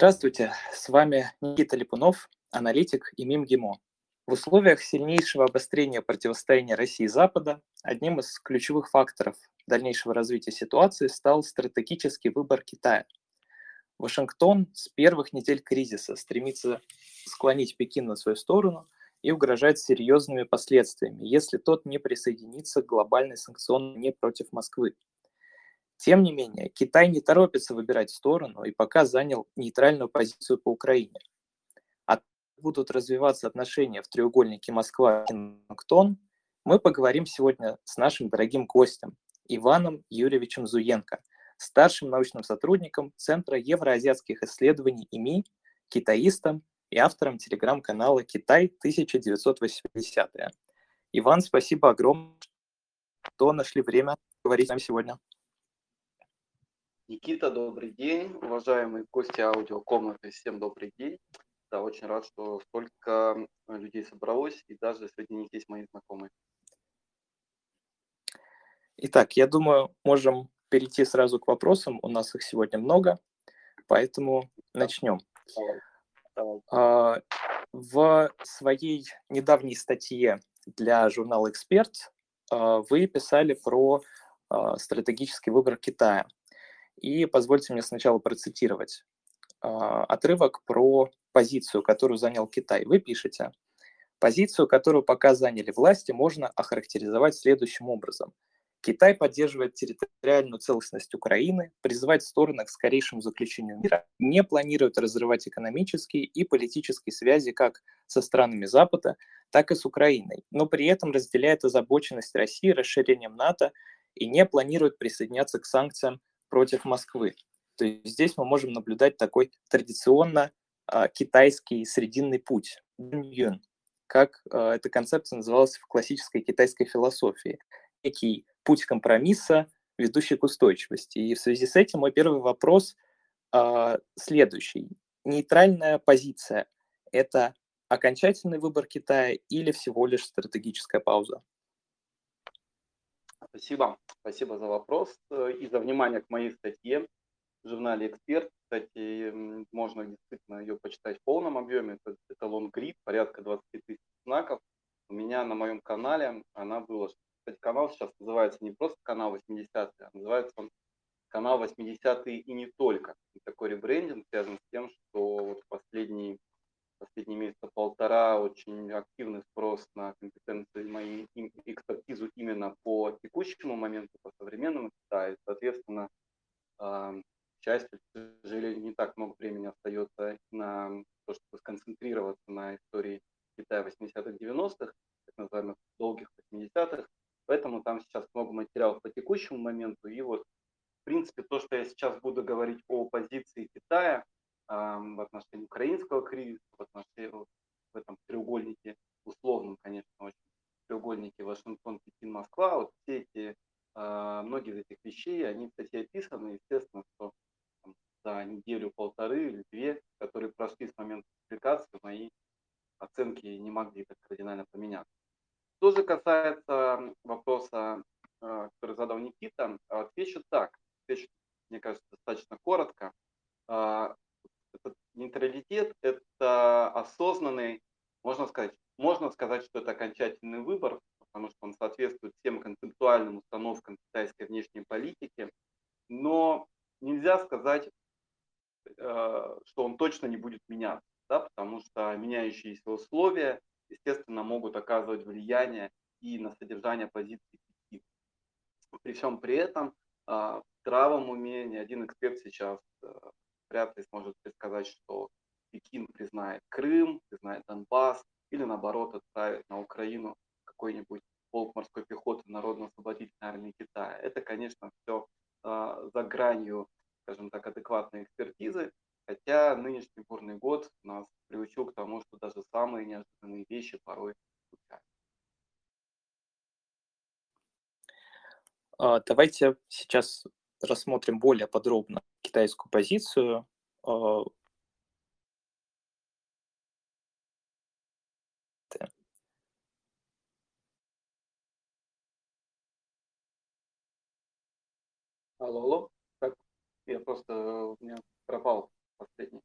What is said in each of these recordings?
Здравствуйте, с вами Никита Липунов, аналитик и МИМ-ГИМО. В условиях сильнейшего обострения противостояния России и Запада одним из ключевых факторов дальнейшего развития ситуации стал стратегический выбор Китая. Вашингтон с первых недель кризиса стремится склонить Пекин на свою сторону и угрожает серьезными последствиями, если тот не присоединится к глобальной санкционной не против Москвы. Тем не менее, Китай не торопится выбирать сторону и пока занял нейтральную позицию по Украине. А будут развиваться отношения в треугольнике Москва-Вашингтон, мы поговорим сегодня с нашим дорогим гостем Иваном Юрьевичем Зуенко, старшим научным сотрудником Центра евроазиатских исследований ИМИ, китаистом и автором телеграм-канала «Китай 1980». Иван, спасибо огромное, что нашли время говорить с нами сегодня. Никита, добрый день. Уважаемые гости аудиокомнаты, всем добрый день. Да, очень рад, что столько людей собралось, и даже среди них есть мои знакомые. Итак, я думаю, можем перейти сразу к вопросам. У нас их сегодня много, поэтому начнем. А, в своей недавней статье для журнала «Эксперт» а, вы писали про а, стратегический выбор Китая – и позвольте мне сначала процитировать э, отрывок про позицию, которую занял Китай. Вы пишете, позицию, которую пока заняли власти, можно охарактеризовать следующим образом. Китай поддерживает территориальную целостность Украины, призывает стороны к скорейшему заключению мира, не планирует разрывать экономические и политические связи как со странами Запада, так и с Украиной, но при этом разделяет озабоченность России расширением НАТО и не планирует присоединяться к санкциям против Москвы. То есть здесь мы можем наблюдать такой традиционно э, китайский срединный путь, как э, эта концепция называлась в классической китайской философии. Некий путь компромисса, ведущий к устойчивости. И в связи с этим мой первый вопрос э, следующий. Нейтральная позиция – это окончательный выбор Китая или всего лишь стратегическая пауза? Спасибо. Спасибо за вопрос э, и за внимание к моей статье в журнале «Эксперт». Кстати, можно действительно ее почитать в полном объеме. Это эталон грид, порядка 20 тысяч знаков. У меня на моем канале она была. Кстати, канал сейчас называется не просто канал 80 а называется он канал 80-е и не только. И такой ребрендинг связан с тем, что вот последний последние месяца полтора очень активный спрос на компетенции мои экспертизу именно по текущему моменту, по современному Китаю. Соответственно, к счастью, к сожалению, не так много времени остается на то, чтобы сконцентрироваться на истории Китая 80-х, 90-х, так называемых долгих 80-х. Поэтому там сейчас много материалов по текущему моменту. И вот, в принципе, то, что я сейчас буду говорить о позиции Китая, в отношении украинского кризиса, в отношении в этом треугольнике, условном, конечно, очень треугольнике Вашингтон, Пекин, Москва, вот все эти, а, многие из этих вещей, они в описаны, естественно, что там, за неделю-полторы или две, которые прошли с момента публикации, мои оценки не могли так кардинально поменяться. Что же касается вопроса, а, который задал Никита, отвечу так. Отвечу, мне кажется, достаточно коротко. А, этот нейтралитет – это осознанный, можно сказать, можно сказать, что это окончательный выбор, потому что он соответствует всем концептуальным установкам китайской внешней политики, но нельзя сказать, э, что он точно не будет меняться, да, потому что меняющиеся условия, естественно, могут оказывать влияние и на содержание позиции Пекина. При всем при этом э, в здравом уме ни один эксперт сейчас э, вряд ли сможет предсказать, что Пекин признает Крым, признает Донбасс, или наоборот отправит на Украину какой-нибудь полк морской пехоты Народно-освободительной армии Китая. Это, конечно, все э, а, за гранью, скажем так, адекватной экспертизы, хотя нынешний бурный год нас приучил к тому, что даже самые неожиданные вещи порой случаются. А, давайте сейчас рассмотрим более подробно китайскую позицию. А, алло, алло. Так, я просто у меня пропал последний.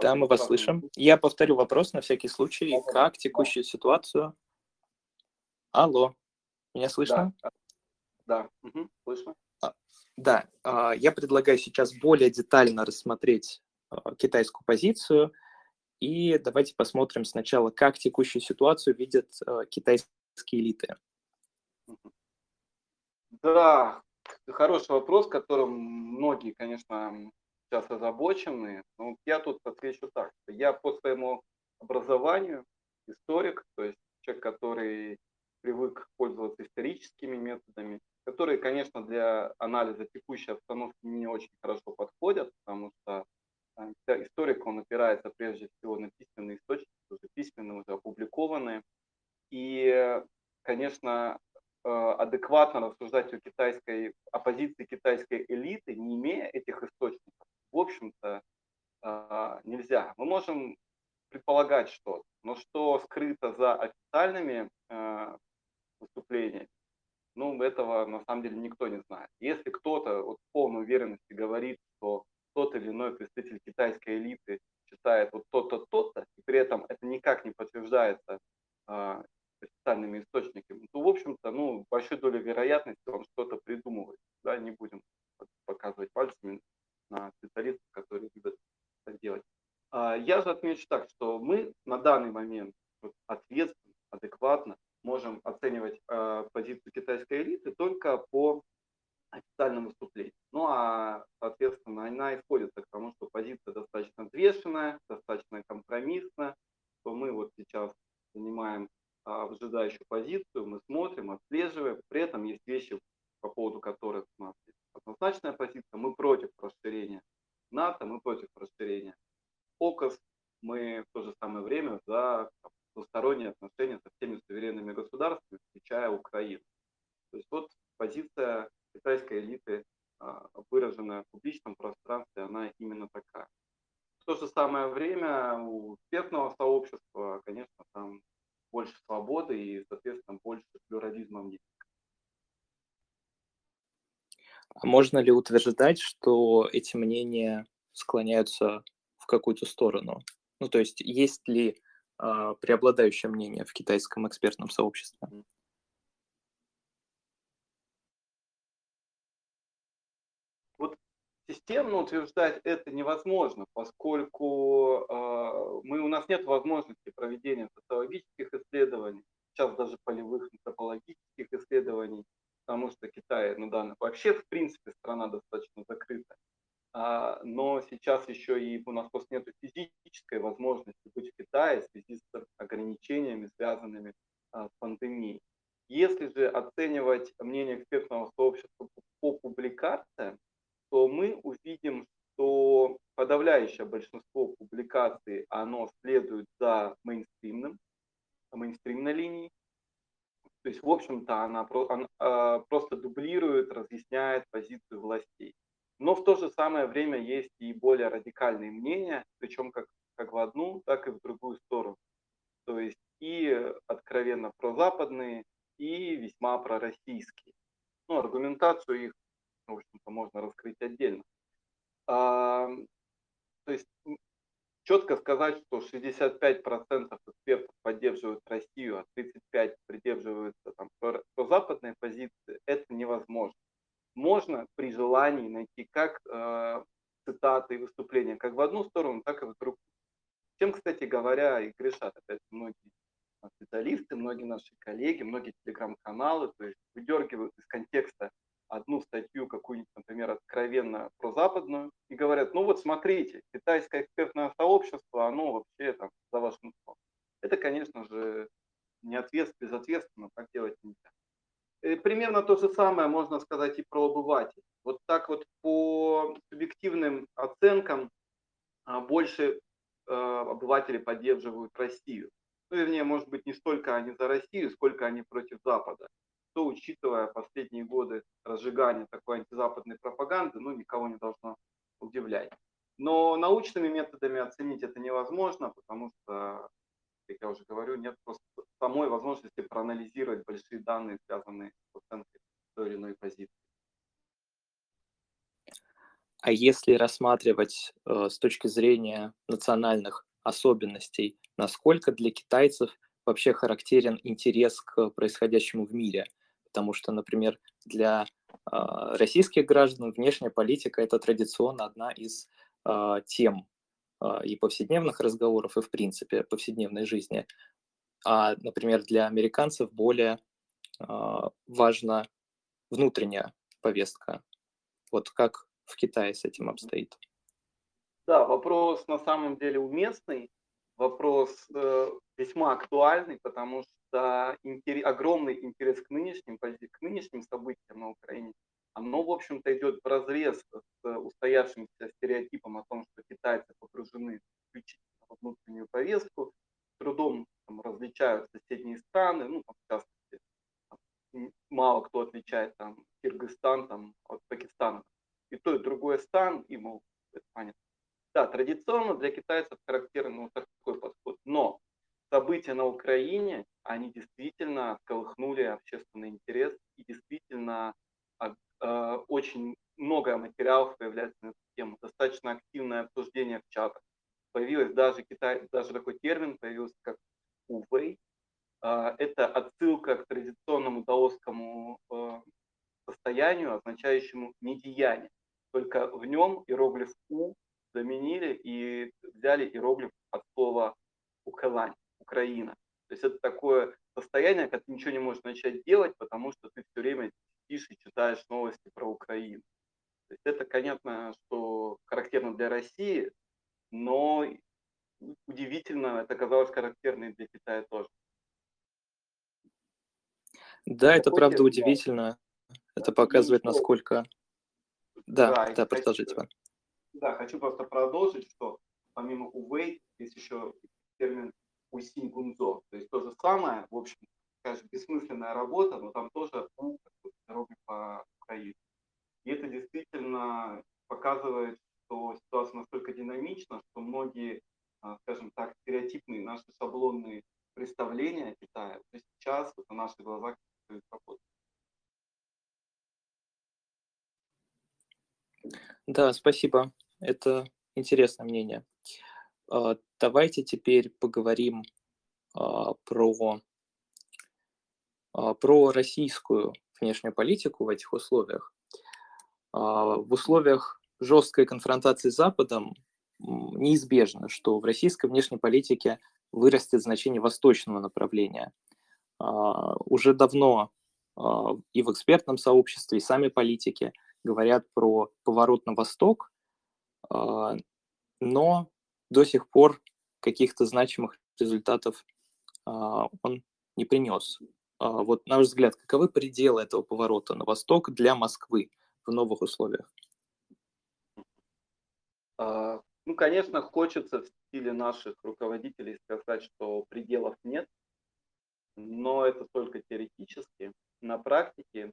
Да, мы вас слышим. Я повторю вопрос на всякий случай. Как текущую ситуацию? Алло, меня слышно? Да, да. Угу. слышно. А, да, а, я предлагаю сейчас более детально рассмотреть а, китайскую позицию. И давайте посмотрим сначала, как текущую ситуацию видят китайские элиты. Да, хороший вопрос, которым многие, конечно, сейчас озабочены. Но я тут отвечу так, я по своему образованию историк, то есть человек, который привык пользоваться историческими методами, которые, конечно, для анализа текущей обстановки не очень хорошо подходят, потому что э, историк, он опирается прежде всего на письменные источники, уже письменные, уже опубликованные. И, конечно, э, адекватно рассуждать о китайской, о позиции китайской элиты, не имея этих источников, в общем-то, э, нельзя. Мы можем предполагать что-то, но что скрыто за официальными выступлениями, ну, этого на самом деле никто не знает. Если кто-то вот, в полной уверенности говорит, что тот или иной представитель китайской элиты считает вот то-то, то-то, и при этом это никак не подтверждается э, официальными источниками, то, в общем-то, ну, большой долей вероятности он что-то придумывает. Да, не будем показывать пальцами на специалистов, которые любят это делать. А, я же отмечу так, что мы на данный момент ответственно, адекватно можем оценивать э, позицию китайской элиты только по официальным выступлениям. Ну а, соответственно, она исходится к тому, что позиция достаточно взвешенная, достаточно компромиссная, что мы вот сейчас занимаем а, выжидающую позицию, мы смотрим, отслеживаем, при этом есть вещи, по поводу которых у нас есть однозначная позиция, мы против расширения НАТО, мы против расширения ОКОС, мы в то же самое время за двусторонние отношения со всеми суверенными государствами, включая Украину. То есть вот позиция китайской элиты, а, выраженная в публичном пространстве, она именно такая. В то же самое время у экспертного сообщества, конечно, там больше свободы и, соответственно, больше плюрализма мнений. А можно ли утверждать, что эти мнения склоняются в какую-то сторону? Ну, то есть есть ли преобладающее мнение в китайском экспертном сообществе? Вот системно утверждать это невозможно, поскольку э, мы, у нас нет возможности проведения социологических исследований, сейчас даже полевых антропологических исследований, потому что Китай на данный вообще в принципе страна достаточно закрытая. А, но сейчас еще и у нас просто нет физической возможности быть в Китае в связи с ограничениями, связанными а, с пандемией. Если же оценивать мнение экспертного сообщества по публикациям, то мы увидим, что подавляющее большинство публикаций, оно следует за мейнстримным, мейнстримной линией. То есть, в общем-то, она, она а, просто дублирует, разъясняет позицию властей. Но в то же самое время есть и более радикальные мнения, причем как, как в одну, так и в другую сторону. То есть и откровенно прозападные, и весьма пророссийские. Ну, аргументацию их, в общем-то, можно раскрыть отдельно. А, то есть четко сказать, что 65% экспертов поддерживают Россию, а 35% придерживаются там, прозападной позиции, это невозможно можно при желании найти как э, цитаты и выступления, как в одну сторону, так и в другую. Чем, кстати говоря, и грешат опять многие специалисты, многие наши коллеги, многие телеграм-каналы, то есть выдергивают из контекста одну статью, какую-нибудь, например, откровенно прозападную, и говорят, ну вот смотрите, китайское экспертное сообщество, оно вообще там за вашим столом. Это, конечно же, не ответственно, безответственно, так делать нельзя. Э, примерно то же самое можно сказать и про обывателей. Вот так вот по субъективным оценкам а, больше э, обыватели поддерживают Россию. Ну, вернее, может быть, не столько они за Россию, сколько они против Запада. То, учитывая последние годы разжигания такой антизападной пропаганды, ну, никого не должно удивлять. Но научными методами оценить это невозможно, потому что как я уже говорю, нет просто самой возможности проанализировать большие данные, связанные с оценкой той или иной позиции. А если рассматривать э, с точки зрения национальных особенностей, насколько для китайцев вообще характерен интерес к происходящему в мире? Потому что, например, для э, российских граждан внешняя политика это традиционно одна из э, тем и повседневных разговоров, и в принципе повседневной жизни. А, например, для американцев более э, важна внутренняя повестка. Вот как в Китае с этим обстоит? Да, вопрос на самом деле уместный, вопрос э, весьма актуальный, потому что интерес, огромный интерес к нынешним, к нынешним событиям на Украине, оно, в общем-то, идет в разрез с устоявшимся стереотипом о том, что китайцы погружены исключительно в внутреннюю повестку, трудом там, различают соседние страны, ну, там, в частности, мало кто отличает там Киргизстан там, от Пакистана, и то, и другой стан, и, мол, это понятно. Да, традиционно для китайцев характерен вот такой подход. Но события на Украине, они действительно колыхнули общественный интерес и действительно очень много материалов появляется на эту тему. Достаточно активное обсуждение в чатах. Появилось даже, Китай, даже такой термин появился, как увей. Э, это отсылка к традиционному даосскому э, состоянию, означающему недеяние только в нем иероглиф У заменили и взяли иероглиф от слова Укалань, Украина. То есть это такое состояние, когда ты ничего не можешь начать делать, потому что ты все время сидишь и читаешь новости про Украину. То есть это, понятно, что характерно для России, но удивительно, это оказалось характерно и для Китая тоже. Да, это правда удивительно. Это показывает, насколько да, да, да продолжите. Хочу, да, хочу просто продолжить, что помимо увей есть еще термин усинь гунзо. То есть то же самое, в общем, скажем, бессмысленная работа, но там тоже у дороги по Украине. И это действительно показывает, что ситуация настолько динамична, что многие, а, скажем так, стереотипные наши шаблонные представления о Китае сейчас вот на наших глазах работают. Да, спасибо. Это интересное мнение. А, давайте теперь поговорим а, про, про российскую внешнюю политику в этих условиях. В условиях жесткой конфронтации с Западом неизбежно, что в российской внешней политике вырастет значение восточного направления. Уже давно и в экспертном сообществе, и сами политики – говорят про поворот на восток, а, но до сих пор каких-то значимых результатов а, он не принес. А, вот, на ваш взгляд, каковы пределы этого поворота на восток для Москвы в новых условиях? Ну, конечно, хочется в стиле наших руководителей сказать, что пределов нет, но это только теоретически. На практике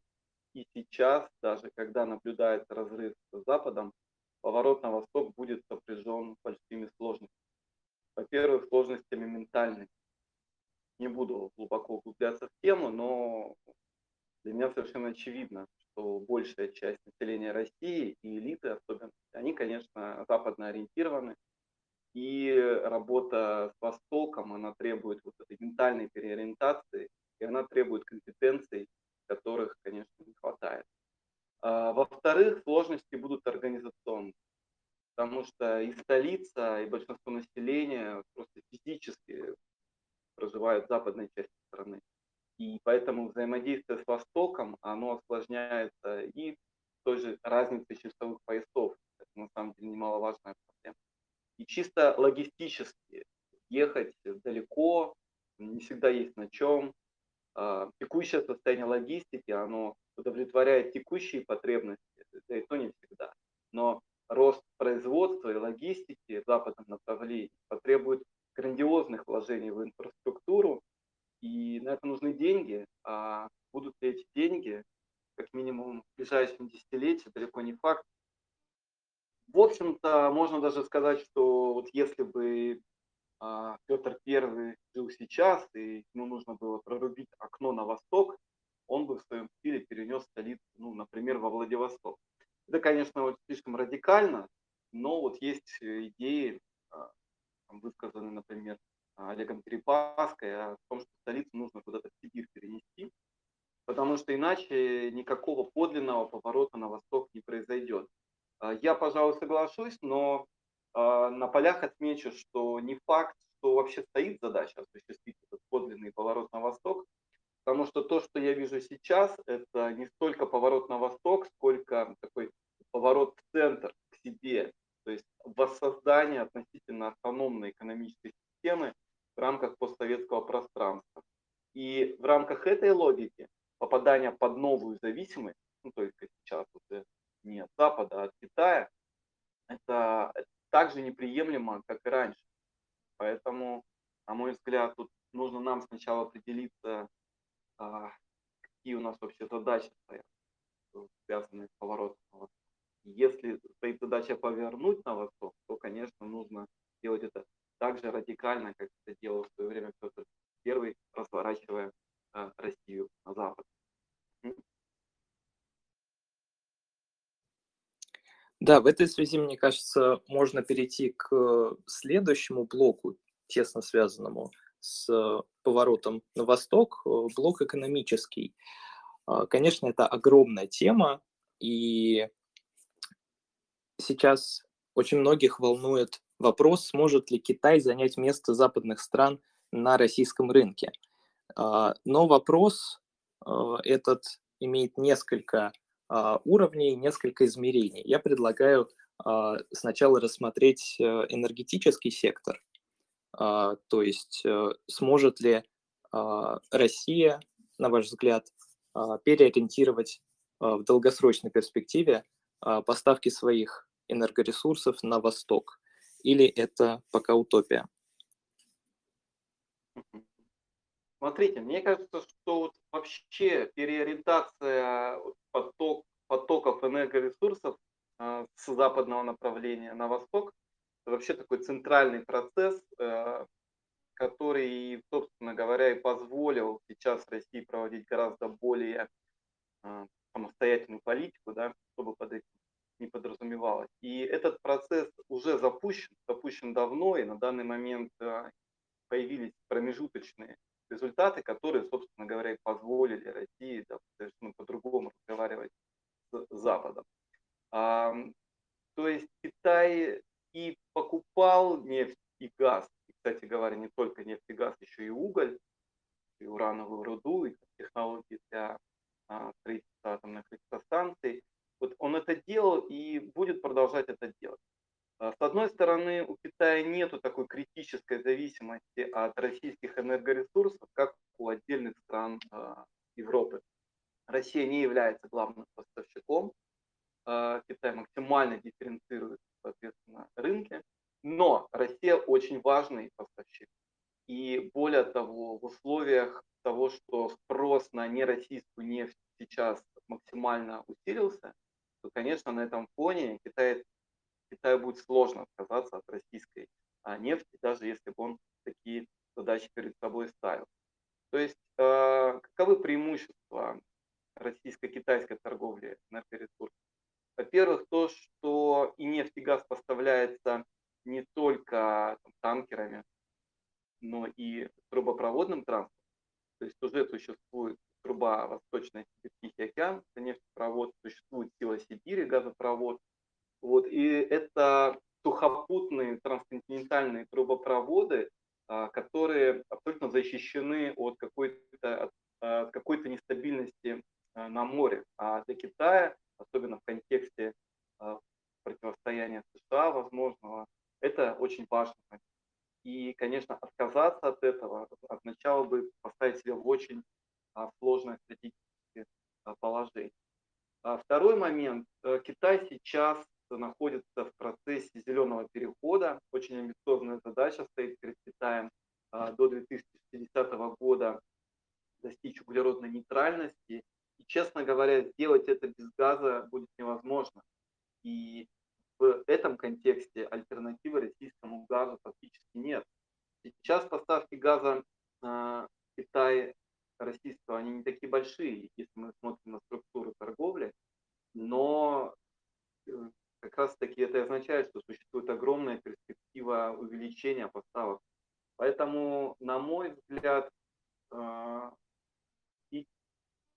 и сейчас, даже когда наблюдается разрыв с Западом, поворот на восток будет сопряжен большими сложностями. Во-первых, сложностями ментальными. Не буду глубоко углубляться в тему, но для меня совершенно очевидно, что большая часть населения России и элиты особенно, они, конечно, западно ориентированы. И работа с Востоком, она требует вот этой ментальной переориентации, и она требует компетенций, которых, конечно, не хватает. А, во-вторых, сложности будут организационные, потому что и столица, и большинство населения просто физически проживают в западной части страны. И поэтому взаимодействие с Востоком, оно осложняется и той же разницей часовых поясов. Это на самом деле немаловажная проблема. И чисто логистически ехать далеко, не всегда есть на чем, а, текущее состояние логистики, оно удовлетворяет текущие потребности, да и то не всегда. Но рост производства и логистики в западном направлении потребует грандиозных вложений в инфраструктуру, и на это нужны деньги, а будут ли эти деньги, как минимум в ближайшем десятилетии, далеко не факт. В общем-то, можно даже сказать, что вот если бы а, Петр I жил сейчас, и ему нужно было прорубить окно на восток, он бы в своем стиле перенес столицу, ну, например, во Владивосток. Это, конечно, вот слишком радикально, но вот есть идеи, высказанные, например, Олегом Перепаской, о том, что столицу нужно куда-то в Сибирь перенести, потому что иначе никакого подлинного поворота на восток не произойдет. А, я, пожалуй, соглашусь, но а, на полях отмечу, что не факт, что вообще стоит задача осуществить этот подлинный поворот на восток, потому что то, что я вижу сейчас, это не столько поворот на восток, сколько такой поворот в центр, к себе, то есть воссоздание относительно автономной экономической системы в рамках постсоветского пространства. И в рамках этой логики попадание под новую зависимость, ну, то есть сейчас уже не от Запада, а от Китая, это также неприемлемо, как и раньше. Поэтому, на мой взгляд, тут нужно нам сначала определиться, а, какие у нас вообще задачи стоят, связанные с поворотом. Если стоит задача повернуть на восток, то, конечно, нужно делать это так же радикально, как это делал в свое время Петр I, разворачивая а, Россию на Запад. Да, в этой связи, мне кажется, можно перейти к следующему блоку, тесно связанному с поворотом на восток, э, блок экономический. А, конечно, это огромная тема, и сейчас очень многих волнует вопрос, сможет ли Китай занять место западных стран на российском рынке. А, но вопрос э, этот имеет несколько а, уровней, несколько измерений. Я предлагаю а, сначала рассмотреть э, энергетический сектор, то есть э, сможет ли Россия, на ваш взгляд, переориентировать в долгосрочной перспективе поставки своих энергоресурсов на восток, или это пока утопия? Смотрите, мне кажется, что вот вообще переориентация поток, потоков энергоресурсов э, с западного направления на восток это вообще такой центральный процесс, э, который, собственно говоря, и позволил сейчас России проводить гораздо более э, самостоятельную политику, да, чтобы под этим не подразумевалось. И этот процесс уже запущен, запущен давно, и на данный момент э, появились промежуточные результаты, которые, собственно говоря, позволили России да, совершенно по-другому разговаривать с Западом. А, то есть Китай и покупал нефть и газ, и, кстати говоря, не только нефть и газ, еще и уголь, и урановую руду, и технологии для а, строительства атомных электростанций. Вот он это делал и будет продолжать это делать. А, с одной стороны, у Китая нет такой критической зависимости от российских энергоресурсов, как у отдельных стран а, Европы. Россия не является главным поставщиком. А, Китай максимально дифференцирует, соответственно, рынки. Но Россия очень важный поставщик. И более того, в условиях того, что спрос на нероссийскую нефть сейчас максимально усилился, то, конечно, на этом фоне Китай Китаю будет сложно отказаться от российской а, нефти, даже если бы он такие задачи перед собой ставил. То есть э, каковы преимущества российско-китайской торговли энергоресурсами? Во-первых, то, что и нефть, и газ поставляется не только там, танкерами, но и трубопроводным транспортом. То есть уже существует труба Восточный Тихий океан, это нефтепровод, существует сила Сибири, газопровод, вот, и это сухопутные трансконтинентальные трубопроводы, а, которые абсолютно защищены от какой-то от, от какой-то нестабильности а, на море. А для Китая, особенно в контексте а, противостояния США возможного, это очень важно. И, конечно, отказаться от этого означало бы поставить себя в очень сложное стратегическое положение. Второй момент. Э, Китай сейчас находится в процессе зеленого перехода. Очень амбициозная задача стоит перед Китаем а, до 2050 года достичь углеродной нейтральности. И, честно говоря, сделать это без газа будет невозможно. И в этом контексте альтернативы российскому газу фактически нет. Сейчас поставки газа в Китай российского, они не такие большие, если мы смотрим на структуру торговли, но раз-таки это означает, что существует огромная перспектива увеличения поставок. Поэтому, на мой взгляд, а, и,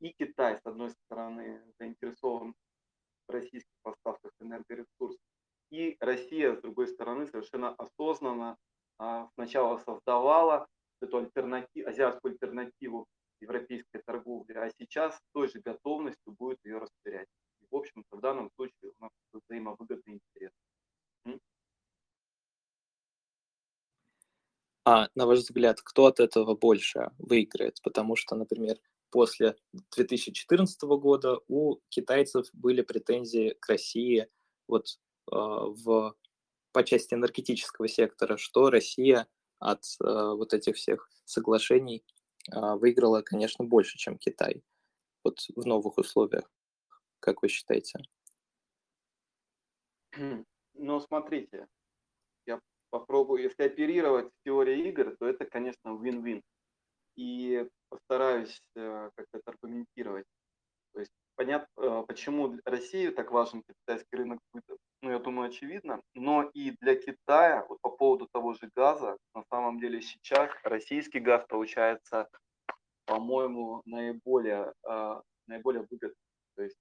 и Китай, с одной стороны, заинтересован в российских поставках энергоресурсов, и Россия, с другой стороны, совершенно осознанно а, сначала создавала эту альтернативу, азиатскую альтернативу европейской торговли, а сейчас с той же готовностью будет ее расширять. И, в общем-то, в данном случае у нас взаимовыгодный интерес. А на ваш взгляд, кто от этого больше выиграет? Потому что, например, после 2014 года у китайцев были претензии к России вот э, в, по части энергетического сектора, что Россия от э, вот этих всех соглашений выиграла, конечно, больше, чем Китай. Вот в новых условиях, как вы считаете? Ну, смотрите, я попробую, если оперировать в теории игр, то это, конечно, win-win. И постараюсь э, как-то аргументировать. То есть понятно, э, почему России так важен китайский рынок сбыта, ну, я думаю, очевидно. Но и для Китая, вот по поводу того же газа, на самом деле сейчас российский газ получается, по-моему, наиболее, э, наиболее выгодный. То есть,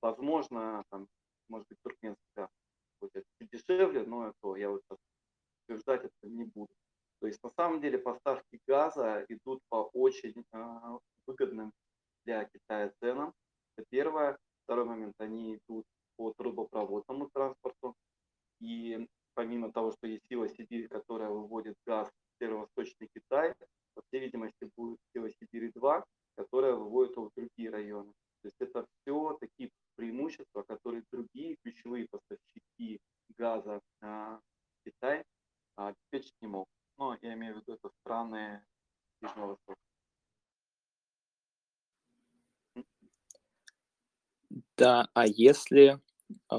возможно, там, может быть, туркменский газ будет дешевле, но это я вот утверждать это не буду. То есть на самом деле поставки газа идут по очень э, выгодным для Китая ценам. Это первое. Второй момент, они идут по трубопроводному транспорту. И помимо того, что есть сила Сибирь, которая выводит газ в северо-восточный Китай, по всей видимости, будет сила Сибири-2, которая выводит его в другие районы. То есть это все такие преимущества, которые другие ключевые поставщики газа а, Китай а, обеспечить не могут. Но я имею в виду это страны Ближнего Востока. Да, а если э,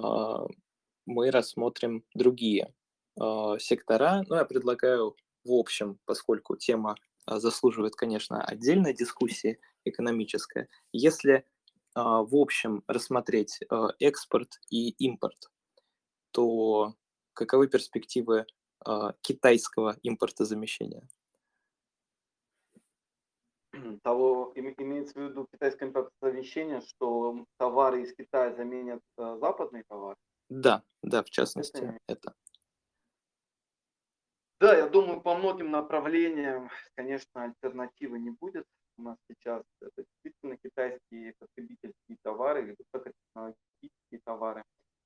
мы рассмотрим другие э, сектора, ну, я предлагаю в общем, поскольку тема э, заслуживает, конечно, отдельной дискуссии экономической, если а, в общем рассмотреть а, экспорт и импорт, то каковы перспективы а, китайского импортозамещения? Того имеется в виду китайское импортозамещение, что товары из Китая заменят западные товары? Да, да, в частности, это. это. Да, я думаю, по многим направлениям, конечно, альтернативы не будет у нас сейчас это действительно китайские потребительские товары или высокотехнологические товары.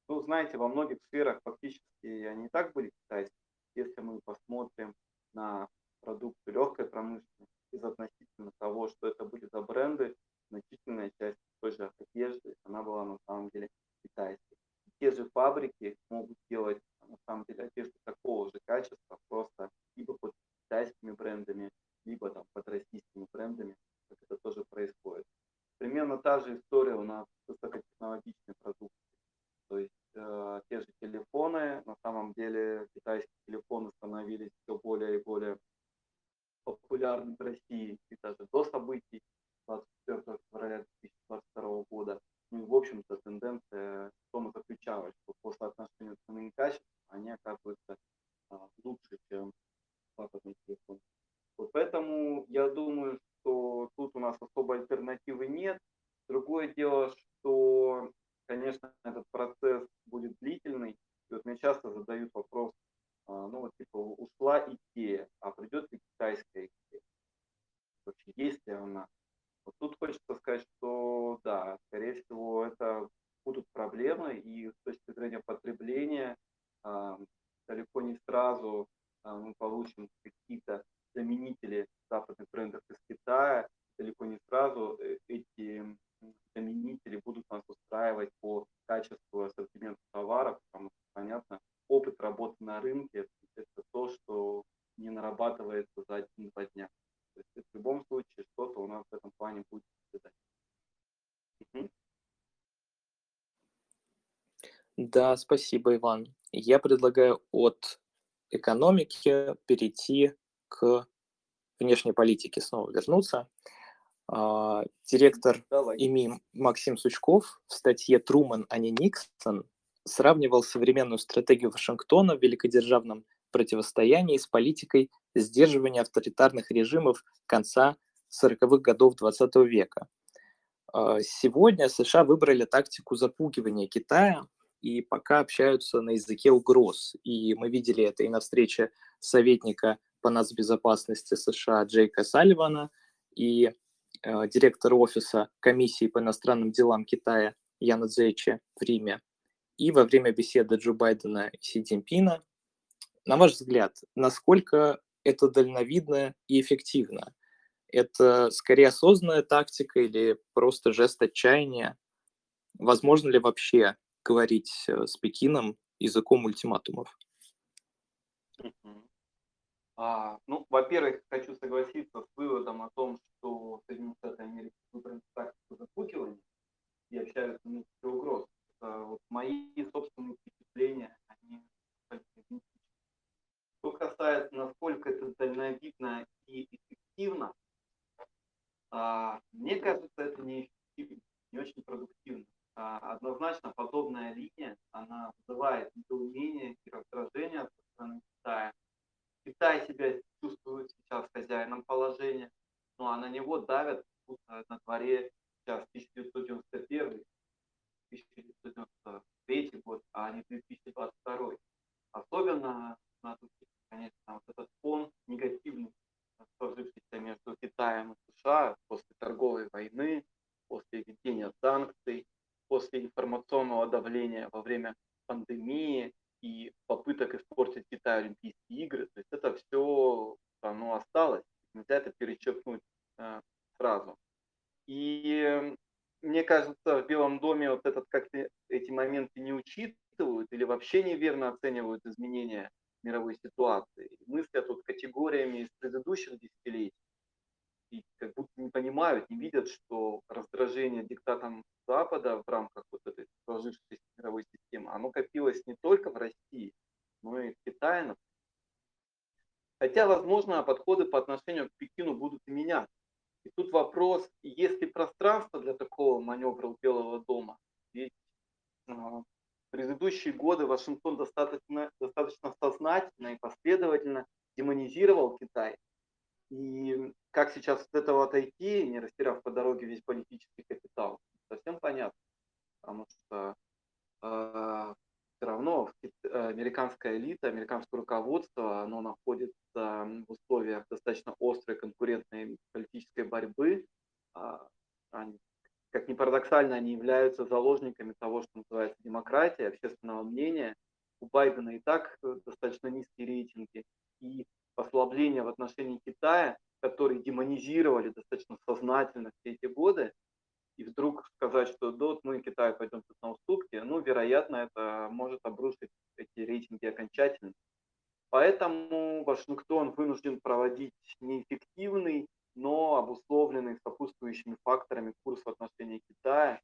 Ну, знаете, во многих сферах фактически они и так были китайские. Если мы посмотрим на продукты легкой промышленности, относительно того, что это были за бренды, значительная часть той же одежды, она была на самом деле китайской. Те же фабрики могут делать на самом деле одежду такого же качества, просто либо под китайскими брендами, либо там под российскими брендами, как это тоже происходит. Примерно та же история у нас с высокотехнологичной продукцией. То есть э, те же телефоны, на самом деле китайские телефоны становились все более и более популярны в России и даже до событий 24 февраля 2022 года. Ну и, в общем-то, тенденция в том и заключалась, что по соотношению цены и качества они оказываются а, лучше, чем западные телефоны. Вот поэтому я думаю, что тут у нас особой альтернативы нет. Другое дело, что, конечно, этот процесс будет длительный. И вот мне часто задают вопрос, ну вот типа ушла идея, а придет ли китайская идея? Вообще есть ли она? Вот тут хочется сказать, что да, скорее всего, это будут проблемы, и с точки зрения потребления а, далеко не сразу а, мы получим какие-то заменители западных брендов из Китая, далеко не сразу э, эти заменители будут нас устраивать по качеству ассортимента товаров, потому что, понятно, опыт работы на рынке – это то, что не нарабатывается за один-два дня. То есть в любом случае что-то у нас в этом плане будет Угу. Да, спасибо, Иван. Я предлагаю от экономики перейти к внешней политике снова вернуться. А, директор Давай. ИМИ Максим Сучков в статье «Труман, а не Никсон» сравнивал современную стратегию Вашингтона в великодержавном противостоянии с политикой сдерживания авторитарных режимов конца 40-х годов XX века. А, сегодня США выбрали тактику запугивания Китая и пока общаются на языке угроз. И мы видели это и на встрече советника по нацбезопасности США Джейка Салливана и э, директора офиса комиссии по иностранным делам Китая Яна Цзэчи в Риме, и во время беседы Джо Байдена и Си Цзиньпина. На ваш взгляд, насколько это дальновидно и эффективно? Это скорее осознанная тактика или просто жест отчаяния? Возможно ли вообще говорить э, с Пекином языком ультиматумов? А, ну, во-первых, хочу согласиться с выводом о том, что Соединенные Штаты Америки выбрали тактику запутывания и общаются на угроз. Это вот мои собственные впечатления, они Что касается, насколько это дальновидно и эффективно, а, мне кажется, это не эффективно, не очень продуктивно. А, однозначно подобная линия, она вызывает недоумение и раздражение со стороны Китая. Китай себя чувствует сейчас хозяином положения, ну а на него давят на дворе сейчас 1991 1993 год, а не 2022. Особенно надо конечно, вот этот фон негативный, сложившийся между Китаем и США после торговой войны, после введения санкций, после информационного давления во время пандемии и попыток испортить Китай Олимпийские игры. То есть это все оно осталось. Нельзя это перечеркнуть э, сразу. И мне кажется, в Белом доме вот этот как-то эти моменты не учитывают или вообще неверно оценивают изменения мировой ситуации. Мыслят тут категориями из предыдущих десятилетий и как будто не понимают, не видят, что раздражение диктатом Запада в рамках вот этой сложившейся мировой системы, оно копилось не только в России, но и в Китае. Хотя, возможно, подходы по отношению к Пекину будут меняться. И тут вопрос, есть ли пространство для такого маневра у Белого дома? Ведь в предыдущие годы Вашингтон достаточно, достаточно сознательно и последовательно демонизировал Китай, и как сейчас от этого отойти, не растеряв по дороге весь политический капитал, совсем понятно. Потому что э, все равно американская элита, американское руководство, оно находится в условиях достаточно острой конкурентной политической борьбы. Э, они, как ни парадоксально, они являются заложниками того, что называется демократия, общественного мнения. У Байдена и так достаточно низкие рейтинги. И послабления в отношении Китая, которые демонизировали достаточно сознательно все эти годы, и вдруг сказать, что да, вот мы Китаю пойдем тут на уступки, ну, вероятно, это может обрушить эти рейтинги окончательно. Поэтому Вашингтон вынужден проводить неэффективный, но обусловленный сопутствующими факторами курс в отношении Китая.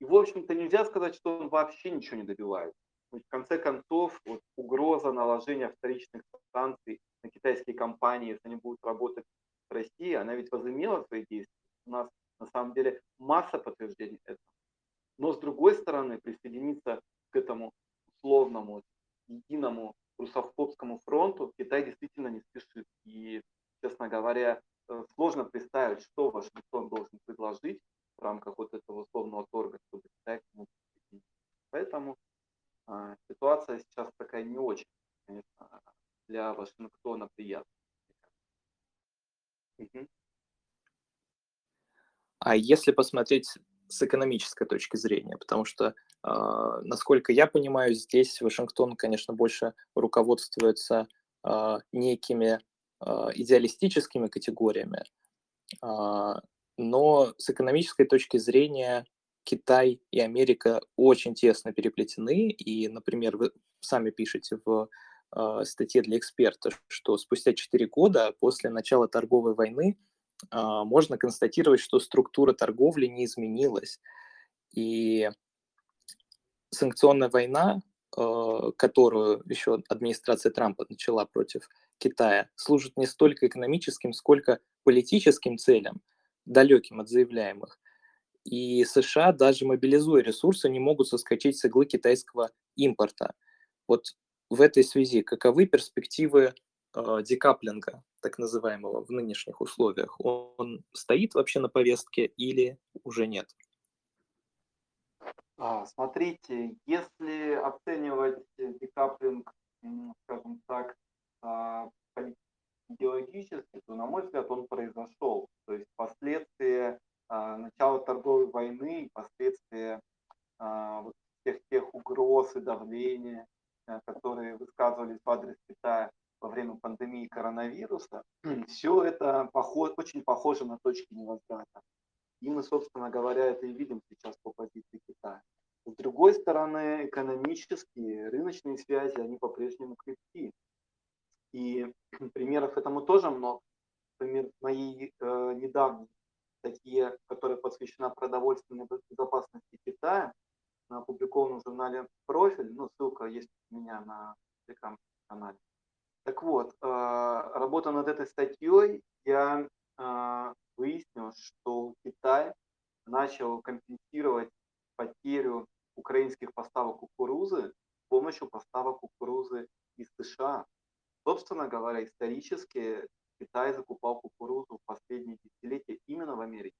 И, в общем-то, нельзя сказать, что он вообще ничего не добивается. В конце концов, вот угроза наложения вторичных санкций на китайские компании, если они будут работать в России, она ведь возымела свои действия. У нас на самом деле масса подтверждений этого. Но с другой стороны, присоединиться к этому условному, единому русофобскому фронту Китай действительно не спешит. И, честно говоря, э, сложно представить, что Вашингтон должен предложить в рамках вот этого условного торга, чтобы Китай к Поэтому э, ситуация сейчас такая не очень, конечно, для Вашингтона приятно. А если посмотреть с экономической точки зрения, потому что, э, насколько я понимаю, здесь Вашингтон, конечно, больше руководствуется э, некими э, идеалистическими категориями, э, но с экономической точки зрения Китай и Америка очень тесно переплетены, и, например, вы сами пишете в статье для эксперта, что спустя 4 года после начала торговой войны можно констатировать, что структура торговли не изменилась. И санкционная война, э, которую еще администрация Трампа начала против Китая, служит не столько экономическим, сколько политическим целям, далеким от заявляемых. И США, даже мобилизуя ресурсы, не могут соскочить с иглы китайского импорта. Вот в этой связи каковы перспективы э, декаплинга, так называемого, в нынешних условиях? Он стоит вообще на повестке или уже нет? А, смотрите, если оценивать декаплинг, скажем так, а, идеологически, то, на мой взгляд, он произошел. То есть последствия а, начала торговой войны, последствия вот всех тех угроз и давления, которые высказывались в адрес Китая во время пандемии коронавируса, все это похож, очень похоже на точки невозврата. И мы, собственно говоря, это и видим сейчас по позиции Китая. С другой стороны, экономические, рыночные связи, они по-прежнему крепки. И примеров этому тоже много. Например, моей э, недавней статье, которая посвящена продовольственной безопасности Китая, опубликована в журнале «Профиль», ну, ссылка есть у меня на телеграм-канале. Так вот, э, работа над этой статьей, я э, выяснил, что Китай начал компенсировать потерю украинских поставок кукурузы с помощью поставок кукурузы из США. Собственно говоря, исторически Китай закупал кукурузу в последние десятилетия именно в Америке.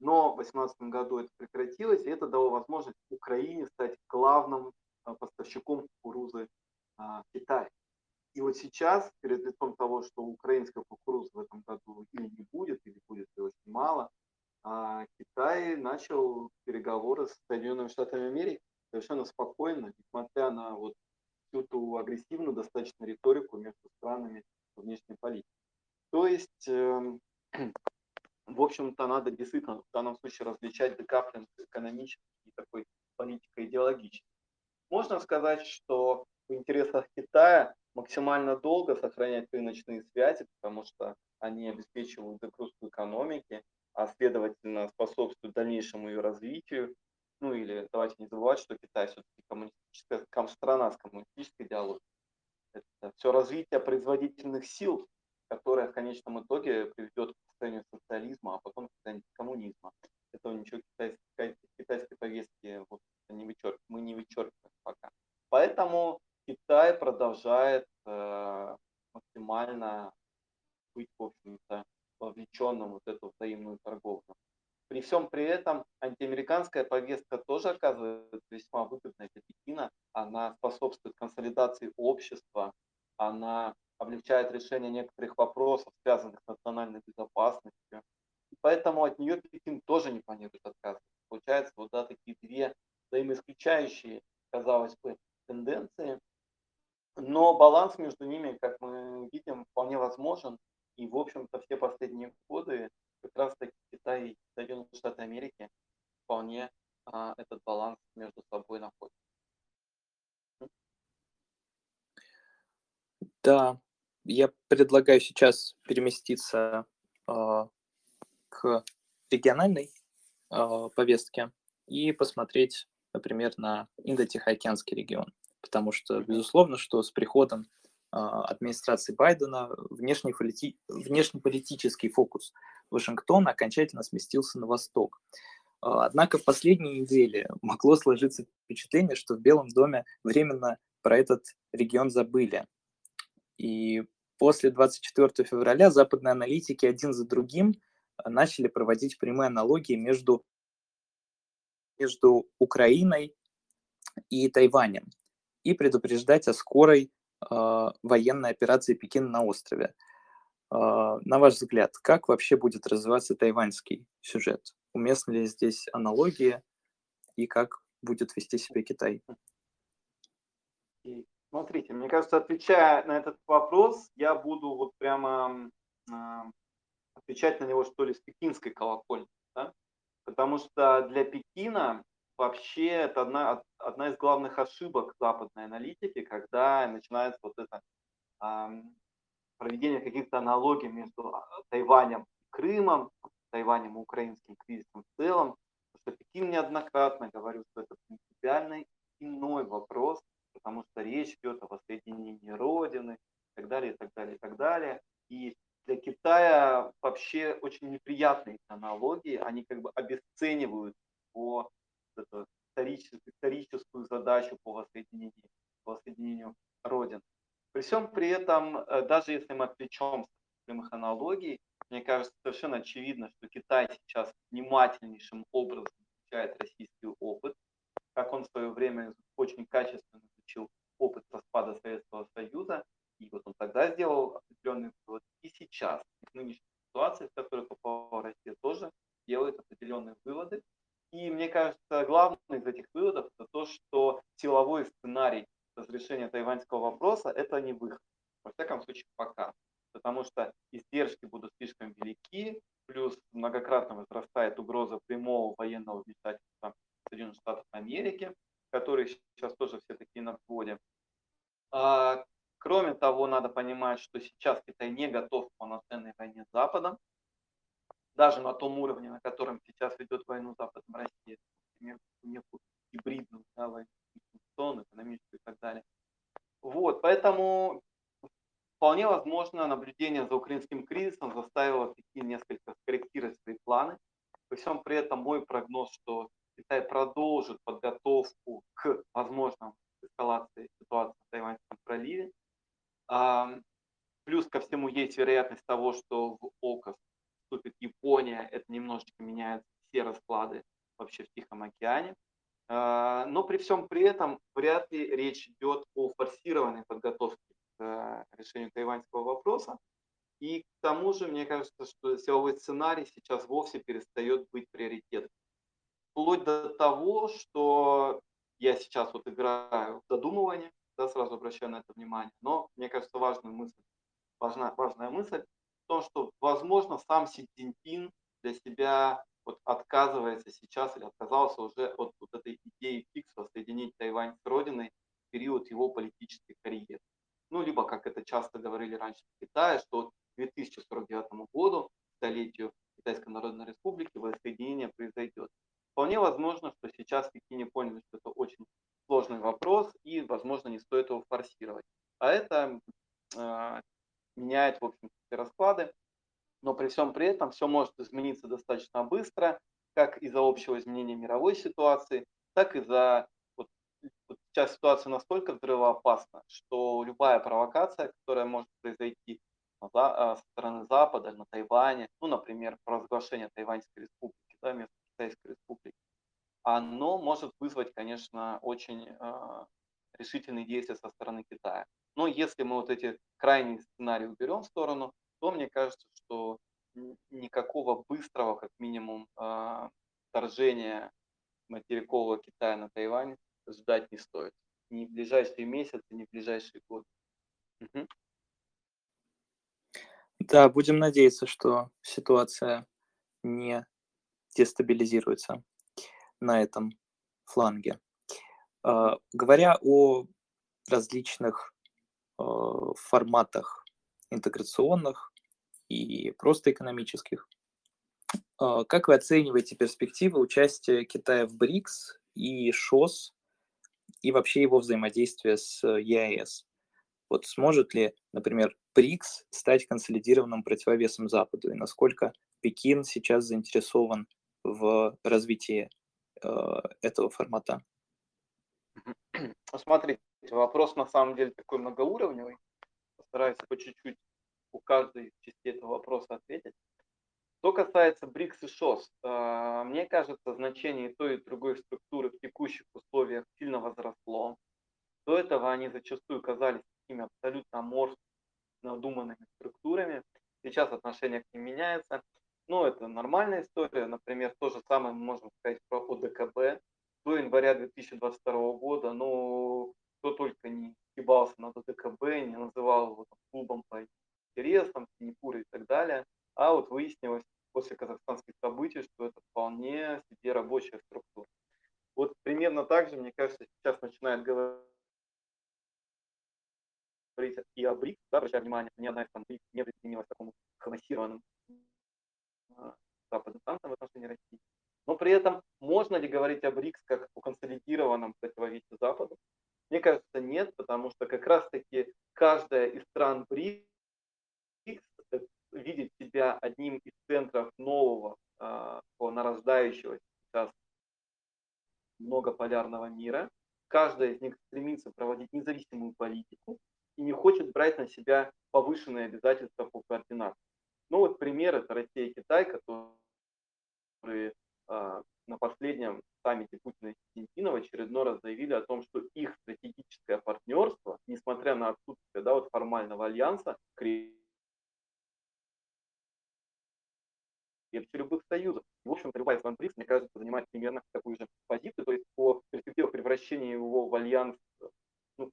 Но в 2018 году это прекратилось, и это дало возможность Украине стать главным а, поставщиком кукурузы а, в Китай. И вот сейчас, перед лицом того, что украинской кукурузы в этом году или не будет, или будет ее очень мало, а Китай начал переговоры с Соединенными Штатами Америки совершенно спокойно, несмотря на вот всю ту агрессивную достаточно риторику между странами внешней политики. То есть, э, в общем-то, надо действительно в данном случае различать декаплинг экономический и такой политико-идеологический. Можно сказать, что в интересах Китая максимально долго сохранять рыночные связи, потому что они обеспечивают загрузку экономики, а следовательно способствуют дальнейшему ее развитию. Ну или давайте не забывать, что Китай все-таки коммунистическая страна с коммунистической идеологией. Это все развитие производительных сил, которое в конечном итоге приведет к состоянию социализма, а потом к состоянию коммунизма. Этого ничего китайской, китайской повестки вот, не вычерк, мы не вычеркиваем пока. Поэтому Китай продолжает максимально быть, в общем-то, вовлеченным вот эту взаимную торговлю. При всем при этом антиамериканская повестка тоже оказывается весьма выгодной для Пекина. Она способствует консолидации общества, она облегчает решение некоторых вопросов, связанных с национальной безопасностью. И поэтому от нее Пекин тоже не планирует отказываться. Получается, вот да, такие две взаимоисключающие, казалось бы, тенденции. Но баланс между ними, как мы видим, вполне возможен. И, в общем-то, все последние годы как раз таки Китай и Соединенные Штаты Америки вполне а, этот баланс между собой находят. Да, я предлагаю сейчас переместиться э, к региональной э, повестке и посмотреть, например, на Индо-Тихоокеанский регион. Потому что, безусловно, что с приходом а, администрации Байдена внешнеполити... внешнеполитический фокус Вашингтона окончательно сместился на восток. А, однако в последние недели могло сложиться впечатление, что в Белом доме временно про этот регион забыли. И после 24 февраля западные аналитики один за другим начали проводить прямые аналогии между, между Украиной и Тайванем и предупреждать о скорой военной операции Пекина на острове. Э, на ваш взгляд, как вообще будет развиваться тайваньский сюжет? Уместны ли здесь аналогии и как будет вести себя Китай? Смотрите, мне кажется, отвечая на этот вопрос, я буду вот прямо отвечать на него, что ли, с пекинской колокольни. Да? Потому что для Пекина вообще это одна, одна из главных ошибок западной аналитики, когда начинается вот это э, проведение каких-то аналогий между а, Тайванем и Крымом, Тайванем и украинским кризисом в целом, потому что Пекин неоднократно говорил, что это принципиальный иной вопрос, потому что речь идет о воссоединении Родины и так далее, и так далее, и так далее. И для Китая вообще очень неприятной аналогии, они как бы обесценивают по эту, историческую, задачу по воссоединению, воссоединению Родин. При всем при этом, э, даже если мы отвлечемся от прямых аналогий, мне кажется, совершенно очевидно, что Китай сейчас внимательнейшим образом изучает российский опыт, как он в свое время очень качественно изучил опыт распада Советского Союза, и вот он тогда сделал определенный вывод, и сейчас, в нынешней ситуации, в которой попала Россия, тоже делает определенные выводы. И мне кажется, главное из этих выводов это то, что силовой сценарий разрешения тайваньского вопроса – это не выход. Во всяком случае, пока. Потому что издержки будут слишком велики, плюс многократно возрастает угроза прямого военного вмешательства Соединенных Штатов Америки, которые сейчас тоже все такие на взводе. А, кроме того, надо понимать, что сейчас Китай не готов к полноценной войне с Западом, даже на том уровне, на котором сейчас ведет войну Западом Россия, например, некую гибридную да, войну, экономическую и так далее. Вот, поэтому вполне возможно наблюдение за украинским кризисом заставило такие несколько скорректировать свои планы. При всем при этом мой прогноз, что Китай продолжит подготовку к возможным эскалации ситуации в Тайваньском проливе. Плюс ко всему есть вероятность того, что в ОКОС вступит Япония. Это немножечко меняет все расклады вообще в Тихом океане. А, но при всем при этом вряд ли речь идет о форсированной подготовке к э, решению тайваньского вопроса. И к тому же, мне кажется, что силовой сценарий сейчас вовсе перестает быть приоритетом. Вплоть до того, что я сейчас вот играю в задумывание, да, сразу обращаю на это внимание, но мне кажется, важная мысль, важна, важная мысль том, что, возможно, сам Си Цзиньпин для себя вот отказывается сейчас или отказался уже от вот этой идеи фикса соединить Тайвань с родиной в период его политической карьеры. Ну, либо, как это часто говорили раньше в Китае, что к 2049 году, столетию Китайской Народной Республики, воссоединение произойдет. Вполне возможно, что сейчас в Пекине поняли, что это очень сложный вопрос, и, возможно, не стоит его форсировать. А это э, меняет, в общем, все расклады но при всем при этом все может измениться достаточно быстро, как из-за общего изменения мировой ситуации, так и за вот, вот сейчас ситуация настолько взрывоопасна, что любая провокация, которая может произойти а, со стороны Запада, на Тайване, ну, например, провозглашение Тайваньской республики, да, вместо Китайской республики, оно может вызвать, конечно, очень э, решительные действия со стороны Китая. Но если мы вот эти крайние сценарии уберем в сторону, то мне кажется, что никакого быстрого, как минимум, а, вторжения материкового Китая на Тайвань ждать не стоит. Ни в ближайшие месяцы, ни в ближайшие годы. Угу. Да, будем надеяться, что ситуация не дестабилизируется на этом фланге. Uh, говоря о различных uh, форматах интеграционных, и просто экономических. А, как вы оцениваете перспективы участия Китая в БРИКС и ШОС и вообще его взаимодействие с ЕАЭС? Вот сможет ли, например, БРИКС стать консолидированным противовесом Западу? И насколько Пекин сейчас заинтересован в развитии э, этого формата? Смотрите, вопрос на самом деле такой многоуровневый. Постараюсь по чуть-чуть у каждой части этого вопроса ответить. Что касается БРИКС и ШОС, э, мне кажется, значение той и другой структуры в текущих условиях сильно возросло. До этого они зачастую казались такими абсолютно аморфными, надуманными структурами. Сейчас отношение к ним меняется. Но это нормальная история. Например, то же самое мы можем сказать про ОДКБ. До января 2022 года, ну, кто только не ебался на ОДКБ, не называл его там, клубом по интересам, Синепуре и так далее. А вот выяснилось после казахстанских событий, что это вполне себе рабочая структура. Вот примерно так же, мне кажется, сейчас начинает говорить и о БРИКС, да, обращая внимание, ни одна из БРИКС не присоединилась к такому массированным а, западным санкциям в отношении России. Но при этом можно ли говорить о БРИКС как о консолидированном противовесе Западу? Мне кажется, нет, потому что как раз-таки каждая из стран БРИКС видит себя одним из центров нового э, нарождающегося сейчас многополярного мира. Каждая из них стремится проводить независимую политику и не хочет брать на себя повышенные обязательства по координации. Ну вот пример – это Россия и Китай, которые э, на последнем саммите Путина и Синтина в очередной раз заявили о том, что их стратегическое партнерство, несмотря на отсутствие да, вот формального альянса, крепче любых союзов. В общем-то, любая страна БРИКС, мне кажется, занимает примерно такую же позицию, то есть по перспективе превращения его в альянс, ну,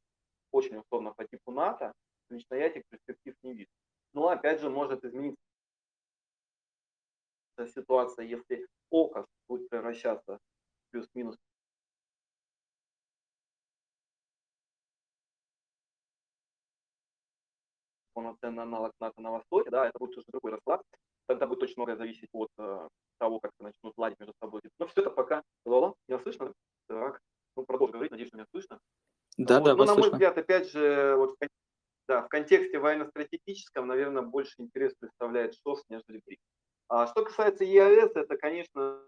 очень условно по типу НАТО, лично я этих перспектив не вижу. Но, опять же, может измениться ситуация, если ОКОС будет превращаться плюс-минус полноценный аналог НАТО на Востоке, да, это будет уже другой расклад. Тогда будет очень многое зависеть от э, того, как начнут ладить между собой. Но все это пока... Лола, меня слышно? Так, ну, продолжу говорить, надеюсь, что меня слышно. Да, вот, да, Но, на мой взгляд, опять же, вот да, в контексте военно-стратегическом, наверное, больше интерес представляет ШОС, нежели БРИКС. А что касается ЕАЭС, это, конечно,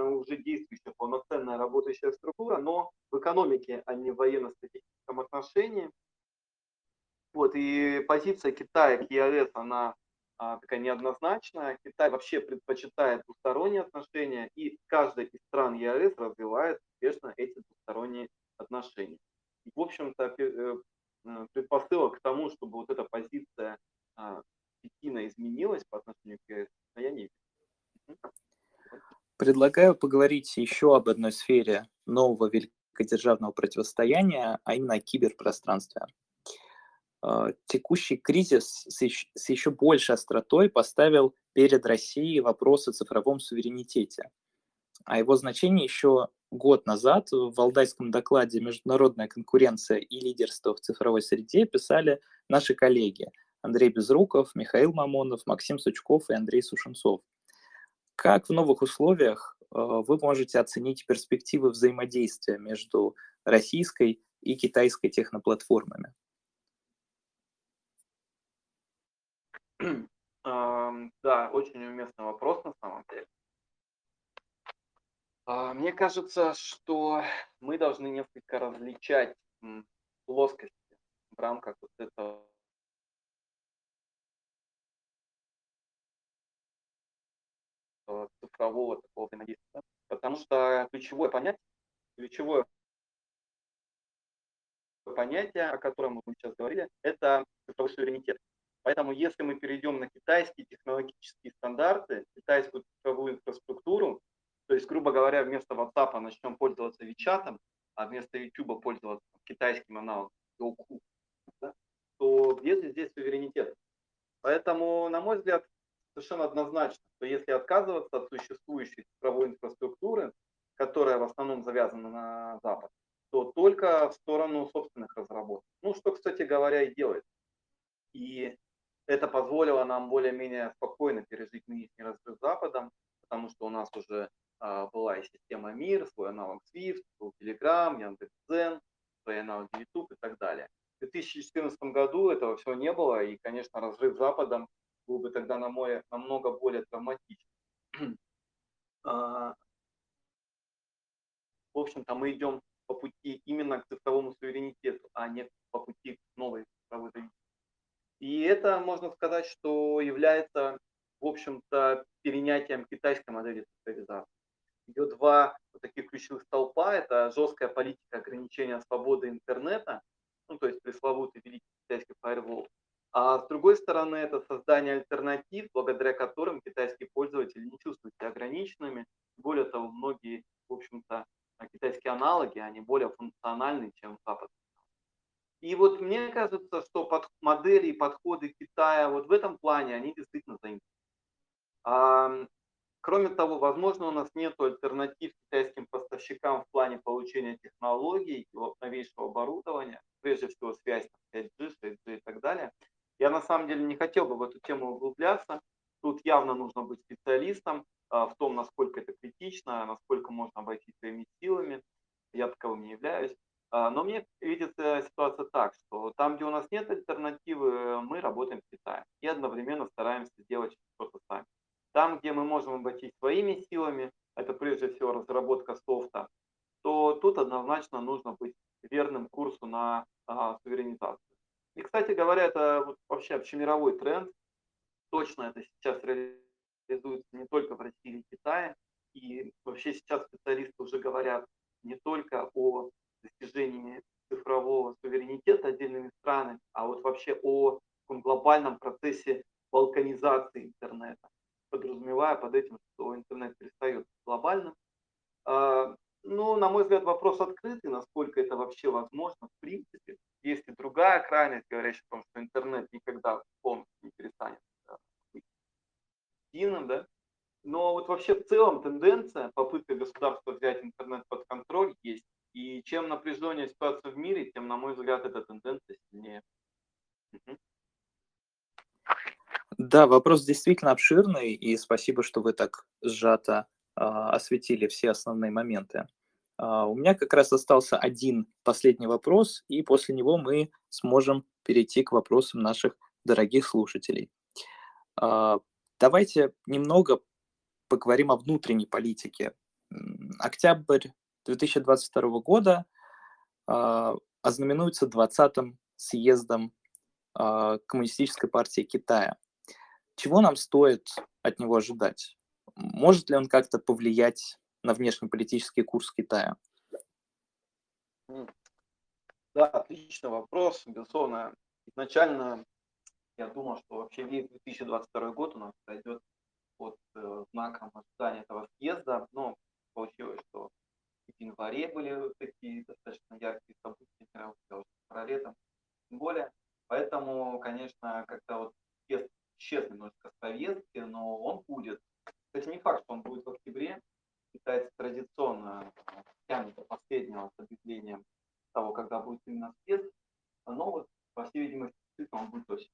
уже действующая полноценная работающая структура, но в экономике, а не в военно-стратегическом отношении. Вот, и позиция Китая к ЕАЭС, она а, такая неоднозначная. Китай вообще предпочитает двусторонние отношения, и каждая из стран ЕАЭС развивает успешно эти двусторонние отношения. И, в общем-то, э, э, предпосылок к тому, чтобы вот эта позиция а, Пекина изменилась по отношению к ЕС, я не вижу. Предлагаю поговорить еще об одной сфере нового великодержавного противостояния, а именно о киберпространстве. А, текущий кризис с еще большей остротой поставил перед Россией вопрос о цифровом суверенитете. О его значении еще год назад в Валдайском докладе «Международная конкуренция и лидерство в цифровой среде» писали наши коллеги Андрей Безруков, Михаил Мамонов, Максим Сучков и Андрей Сушенцов. Как в новых условиях э, вы можете оценить перспективы взаимодействия между российской и китайской техноплатформами? Да, очень уместный вопрос на самом деле. А, мне кажется, что мы должны несколько различать плоскости в рамках вот этого цифрового такого взаимодействия. Потому что ключевое понятие, ключевое понятие, о котором мы сейчас говорили, это цифровой суверенитет. Поэтому если мы перейдем на китайские технологические стандарты, китайскую цифровую инфраструктуру, то есть, грубо говоря, вместо WhatsApp начнем пользоваться WeChat, а вместо YouTube пользоваться китайским аналогом Youku, да, то где здесь суверенитет? Поэтому, на мой взгляд, совершенно однозначно, что если отказываться от существующей цифровой инфраструктуры, которая в основном завязана на Запад, то только в сторону собственных разработок. Ну, что, кстати говоря, и делает. И это позволило нам более-менее спокойно пережить нынешний разрыв с Западом, потому что у нас уже а, была и система МИР, свой аналог SWIFT, был Telegram, Яндекс.Дзен, свой аналог YouTube и так далее. В 2014 году этого всего не было, и, конечно, разрыв с Западом был бы тогда на море намного более травматичен. А, в общем-то, мы идем по пути именно к цифровому суверенитету, а не по пути к новой цифровой зависимости. И это, можно сказать, что является, в общем-то, перенятием китайской модели цифровизации. Ее два вот таких ключевых столпа – это жесткая политика ограничения свободы интернета, ну, то есть пресловутый великий китайский firewall, а с другой стороны, это создание альтернатив, благодаря которым китайские пользователи не чувствуют себя ограниченными. Более того, многие, в общем-то, китайские аналоги, они более функциональны, чем западные. И вот мне кажется, что под модели и подходы Китая вот в этом плане, они действительно заинтересованы. Кроме того, возможно, у нас нет альтернатив китайским поставщикам в плане получения технологий, новейшего оборудования, прежде всего связь 5G, 6G и так далее. Я на самом деле не хотел бы в эту тему углубляться. Тут явно нужно быть специалистом а, в том, насколько это критично, насколько можно обойтись своими силами. Я таковым не являюсь. А, но мне видится ситуация так, что там, где у нас нет альтернативы, мы работаем в Китае и одновременно стараемся делать что-то сами. можем обойтись своими силами, это прежде всего разработка софта, то тут однозначно нужно быть верным курсу на а. И, кстати говоря, это вообще общемировой тренд. Точно это сейчас реализуется не только в России и Китае. И вообще сейчас специалисты уже говорят не только о достижении цифрового суверенитета отдельными странами, а вот вообще о таком глобальном процессе балканизации интернета, подразумевая под этим, что интернет перестает глобальным. А, ну, на мой взгляд, вопрос открытый, насколько это вообще возможно в принципе. Есть и другая крайность, говорящая о том, что интернет никогда полностью не перестанет быть единым, да, но вот вообще в целом тенденция, попытка государства взять интернет под контроль есть. И чем напряженнее ситуация в мире, тем, на мой взгляд, эта тенденция сильнее. Да, вопрос действительно обширный, и спасибо, что вы так сжато э, осветили все основные моменты. Uh, у меня как раз остался один последний вопрос, и после него мы сможем перейти к вопросам наших дорогих слушателей. Uh, давайте немного поговорим о внутренней политике. Октябрь 2022 года ознаменуется 20-м съездом Коммунистической партии Китая. Чего нам стоит от него ожидать? Может ли он как-то повлиять на внешнеполитический курс Китая? Да, отличный вопрос. Безусловно, изначально я думал, что вообще весь 2022 год у нас пройдет под э, знаком ожидания этого съезда, но получилось, что в январе были такие достаточно яркие события, уже про летом, тем более. Поэтому, конечно, как-то вот съезд исчез немножко с повестки, но он будет. Кстати, не факт, что он будет в октябре. Китайцы традиционно тянут до последнего с объявлением того, когда будет именно съезд. Но вот, по всей видимости, он будет осенью.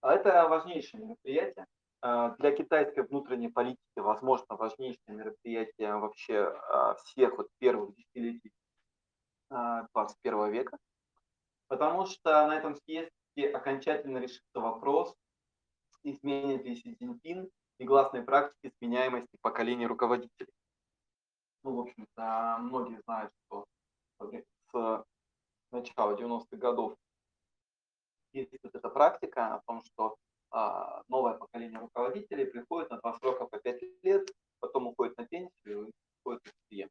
А это важнейшее мероприятие. А, для китайской внутренней политики, возможно, важнейшее мероприятие вообще а, всех вот первых десятилетий 21 а, века, потому что на этом съезде окончательно решится вопрос, изменит ли Си Цзиньпин негласной практики сменяемости поколений руководителей. Ну, в общем-то, многие знают, что с начала 90-х годов есть вот эта практика о том, что а, новое поколение руководителей приходит на два срока по пять лет, потом уходит на пенсию и уходит в семье.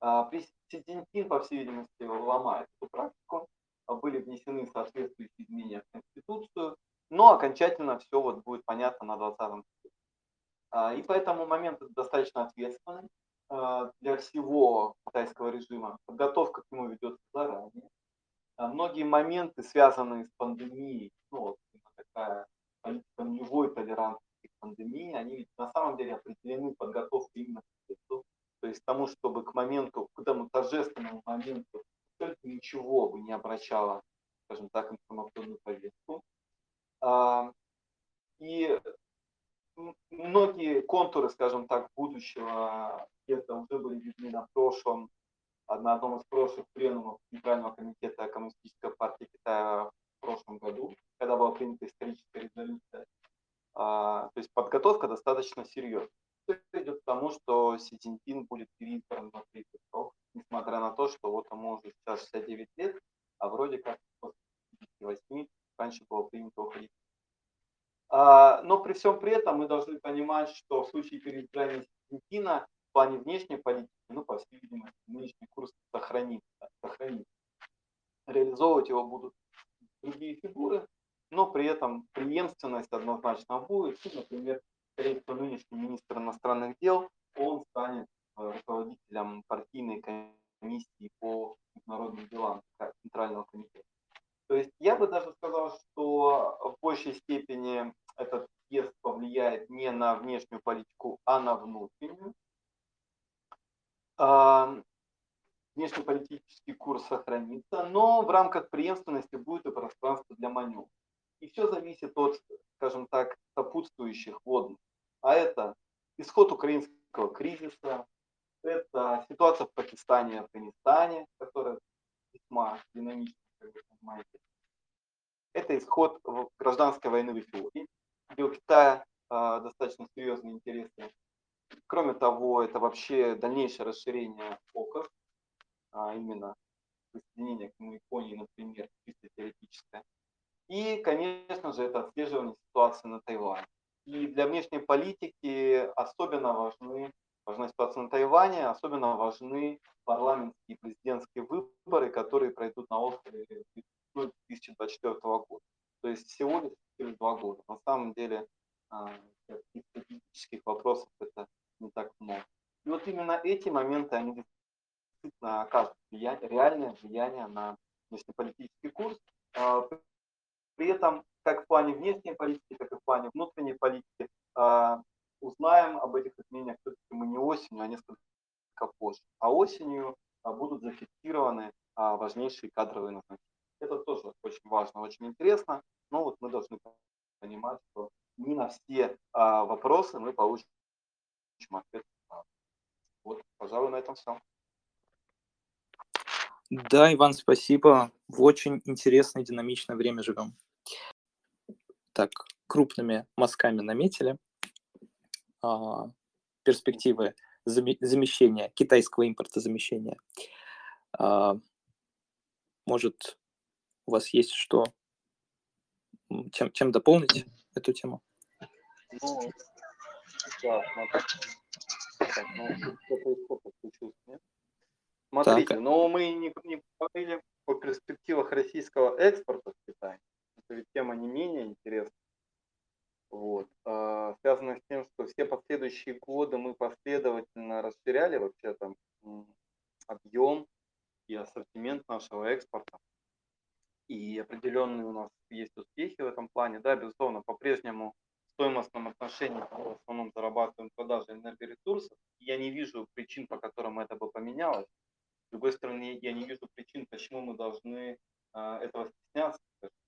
А, при Си по всей видимости, ломает эту практику, были внесены соответствующие изменения в Конституцию, но окончательно все вот будет понятно на 20-м И поэтому момент достаточно ответственный для всего китайского режима. Подготовка к нему ведется заранее. Многие моменты, связанные с пандемией, ну, вот такая политика нулевой толерантности к пандемии, они ведь на самом деле определены подготовкой именно к этому. То есть тому, чтобы к моменту, к этому торжественному моменту только ничего бы не обращало, скажем так, информационную повестку. А, и многие контуры, скажем так, будущего это уже были видны на прошлом, на одном из прошлых пленумов Центрального комитета Коммунистической партии Китая в прошлом году когда была принята историческая резолюция. А, то есть подготовка достаточно серьезная. Все идет к тому, что Си Цзиньпин будет переизбран на третий срок, несмотря на то, что вот ему уже сейчас 69 лет, а вроде как после 58 раньше было принято уходить. А, но при всем при этом мы должны понимать, что в случае переизбрания Цзиньпина в плане внешней политики, ну, по всей видимости, нынешний курс сохранится. сохранится. Реализовывать его будут другие фигуры, но при этом преемственность однозначно будет. И, например, скорее всего, нынешний министр иностранных дел, он станет э, руководителем партийной комиссии по международным делам Центрального комитета. То есть я бы даже сказал, что в большей степени этот съезд повлияет не на внешнюю политику, а на внутреннюю. Внешнеполитический курс сохранится, но в рамках преемственности будет и пространство для маневра. И все зависит от, скажем так, сопутствующих водных. А это исход украинского кризиса, это ситуация в Пакистане и Афганистане, которая весьма динамична, как вы понимаете. Это исход гражданской войны в Эфиопии, Китая э, достаточно серьезные интересы Кроме того, это вообще дальнейшее расширение ОКОС, а именно присоединение к Японии, например, чисто теоретическое. И, конечно же, это отслеживание ситуации на Тайване. И для внешней политики особенно важны, важна ситуация на Тайване, особенно важны парламентские и президентские выборы, которые пройдут на острове 2024 года. То есть всего лишь через два года. На самом деле а, стратегических вопросов это не так много. И вот именно эти моменты, они действительно оказывают влияние, реальное влияние на внешнеполитический курс. А, при этом, как в плане внешней политики, так и в плане внутренней политики, а, узнаем об этих изменениях все-таки мы не осенью, а несколько позже. А осенью будут зафиксированы важнейшие кадровые назначения. Это тоже очень важно, очень интересно, но вот мы должны понимать, что не на все вопросы мы получим ответ. Вот, пожалуй, на этом все. Да, Иван, спасибо. В очень интересное, динамичное время живем. Так, крупными мазками наметили а, перспективы замещения, китайского импорта замещения. А, может, у вас есть что, чем, чем дополнить эту тему? Ну, да, так, ну, Смотрите, так. но мы не, не говорили о перспективах российского экспорта в Китай. Это ведь тема не менее интересная. Вот. А, связано с тем, что все последующие годы мы последовательно расширяли вообще там объем и ассортимент нашего экспорта. И определенные у нас есть успехи в этом плане. Да, безусловно, по-прежнему в стоимостном отношении мы в основном зарабатываем продажи энергоресурсов. Я не вижу причин, по которым это бы поменялось. С другой стороны, я не вижу причин, почему мы должны э, этого стесняться.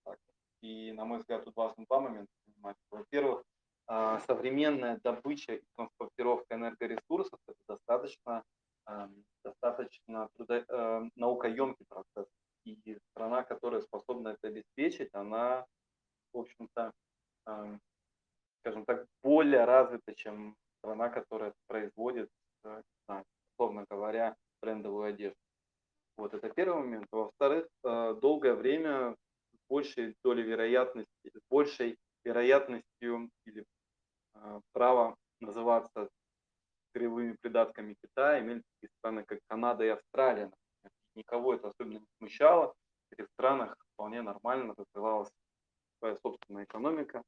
Так. И, на мой взгляд, тут важно два момента понимать. Во-первых, э, современная добыча и транспортировка энергоресурсов – это достаточно трудо, э, наукоемкий процесс. И страна, которая способна это обеспечить, она, в общем-то, э, скажем так, более развита, чем страна, которая производит, условно говоря, брендовую одежду. Вот это первый момент. Во-вторых, э, долгое время с большей долей вероятности, с большей вероятностью или э, право называться кривыми придатками Китая имели такие страны, как Канада и Австралия. Никого это особенно не смущало. В этих странах вполне нормально развивалась своя собственная экономика,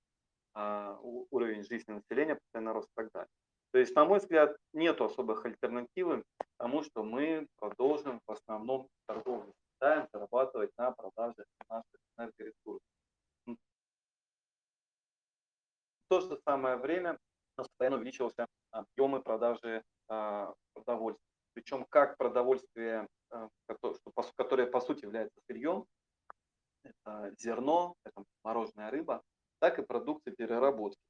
а, уровень жизни населения, постоянно рост и так далее. То есть, на мой взгляд, нет особых альтернативы тому, что мы продолжим в основном торговлю с зарабатывать на продаже наших энергоресурсов. В то же самое время постоянно увеличивался объемы продажи а, продовольствия. Причем как продовольствие, а, которое по сути является сырьем, это зерно, это мороженая рыба, так и продукция переработки.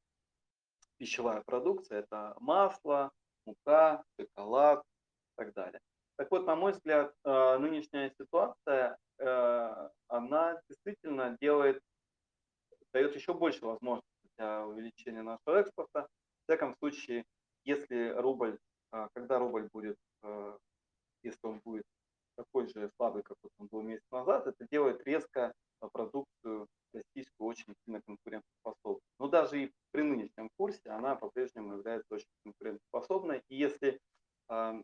Пищевая продукция – это масло, мука, шоколад и так далее. Так вот, на мой взгляд, э, нынешняя ситуация, э, она действительно делает, дает еще больше возможностей для увеличения нашего экспорта. В всяком случае, если рубль, э, когда рубль будет, если он будет такой же слабый, как он был месяц назад, это делает резко продукцию российскую очень сильно конкурентоспособной. Но даже и при нынешнем курсе она по-прежнему является очень конкурентоспособной. И если э,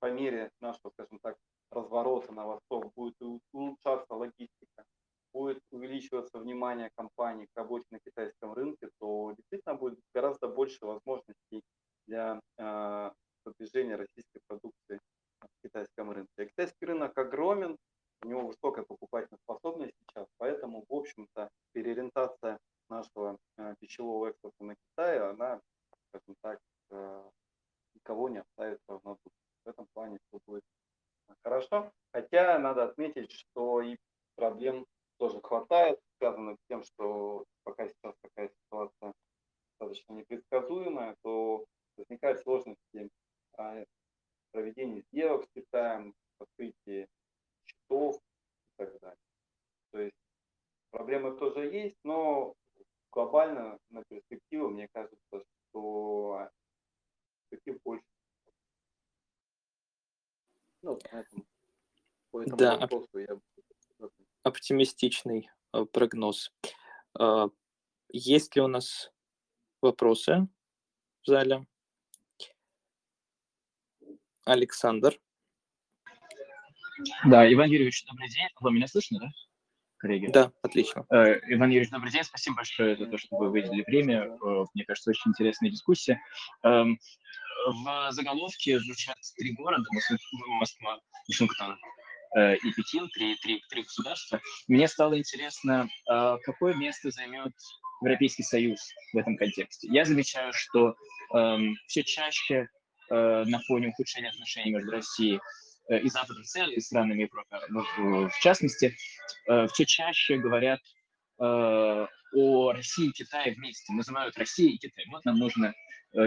по мере нашего, скажем так, разворота на восток будет улучшаться логистика, будет увеличиваться внимание компаний к работе на китайском рынке, то действительно будет гораздо больше возможностей для э, продвижения российской продукции на китайском рынке. И китайский рынок огромен, у него высокая покупательная способность сейчас, поэтому, в общем-то, переориентация нашего э, пищевого экспорта на Китай, она, скажем так, э, никого не оставит равнодушным. В этом плане все будет хорошо. Хотя надо отметить, что и проблем тоже хватает, связанных с тем, что пока сейчас такая ситуация достаточно непредсказуемая, то возникают сложности а, проведения сделок с Китаем, открытии счетов и так далее. То есть проблемы тоже есть, но глобально на перспективу, мне кажется, что Поэтому по этому да, вопросу я... Оптимистичный э, прогноз. Э, есть ли у нас вопросы в зале? Александр. Да, Иван Юрьевич, добрый день. Вы меня слышно, да? Коллеги. Да, отлично. Э, Иван Юрьевич, добрый день. Спасибо большое за то, что вы выделили время. Э, мне кажется, очень интересная дискуссия. Эм, в заголовке звучат три города, Москва, Вашингтон и Пекин, три, три, три государства. Мне стало интересно, какое место займет Европейский Союз в этом контексте. Я замечаю, что эм, все чаще на фоне ухудшения отношений между Россией Э, и Западом в целом, и странами Европы в, в частности, э, все чаще говорят э, о России и Китае вместе, называют Россию и Китай. Вот нам нужно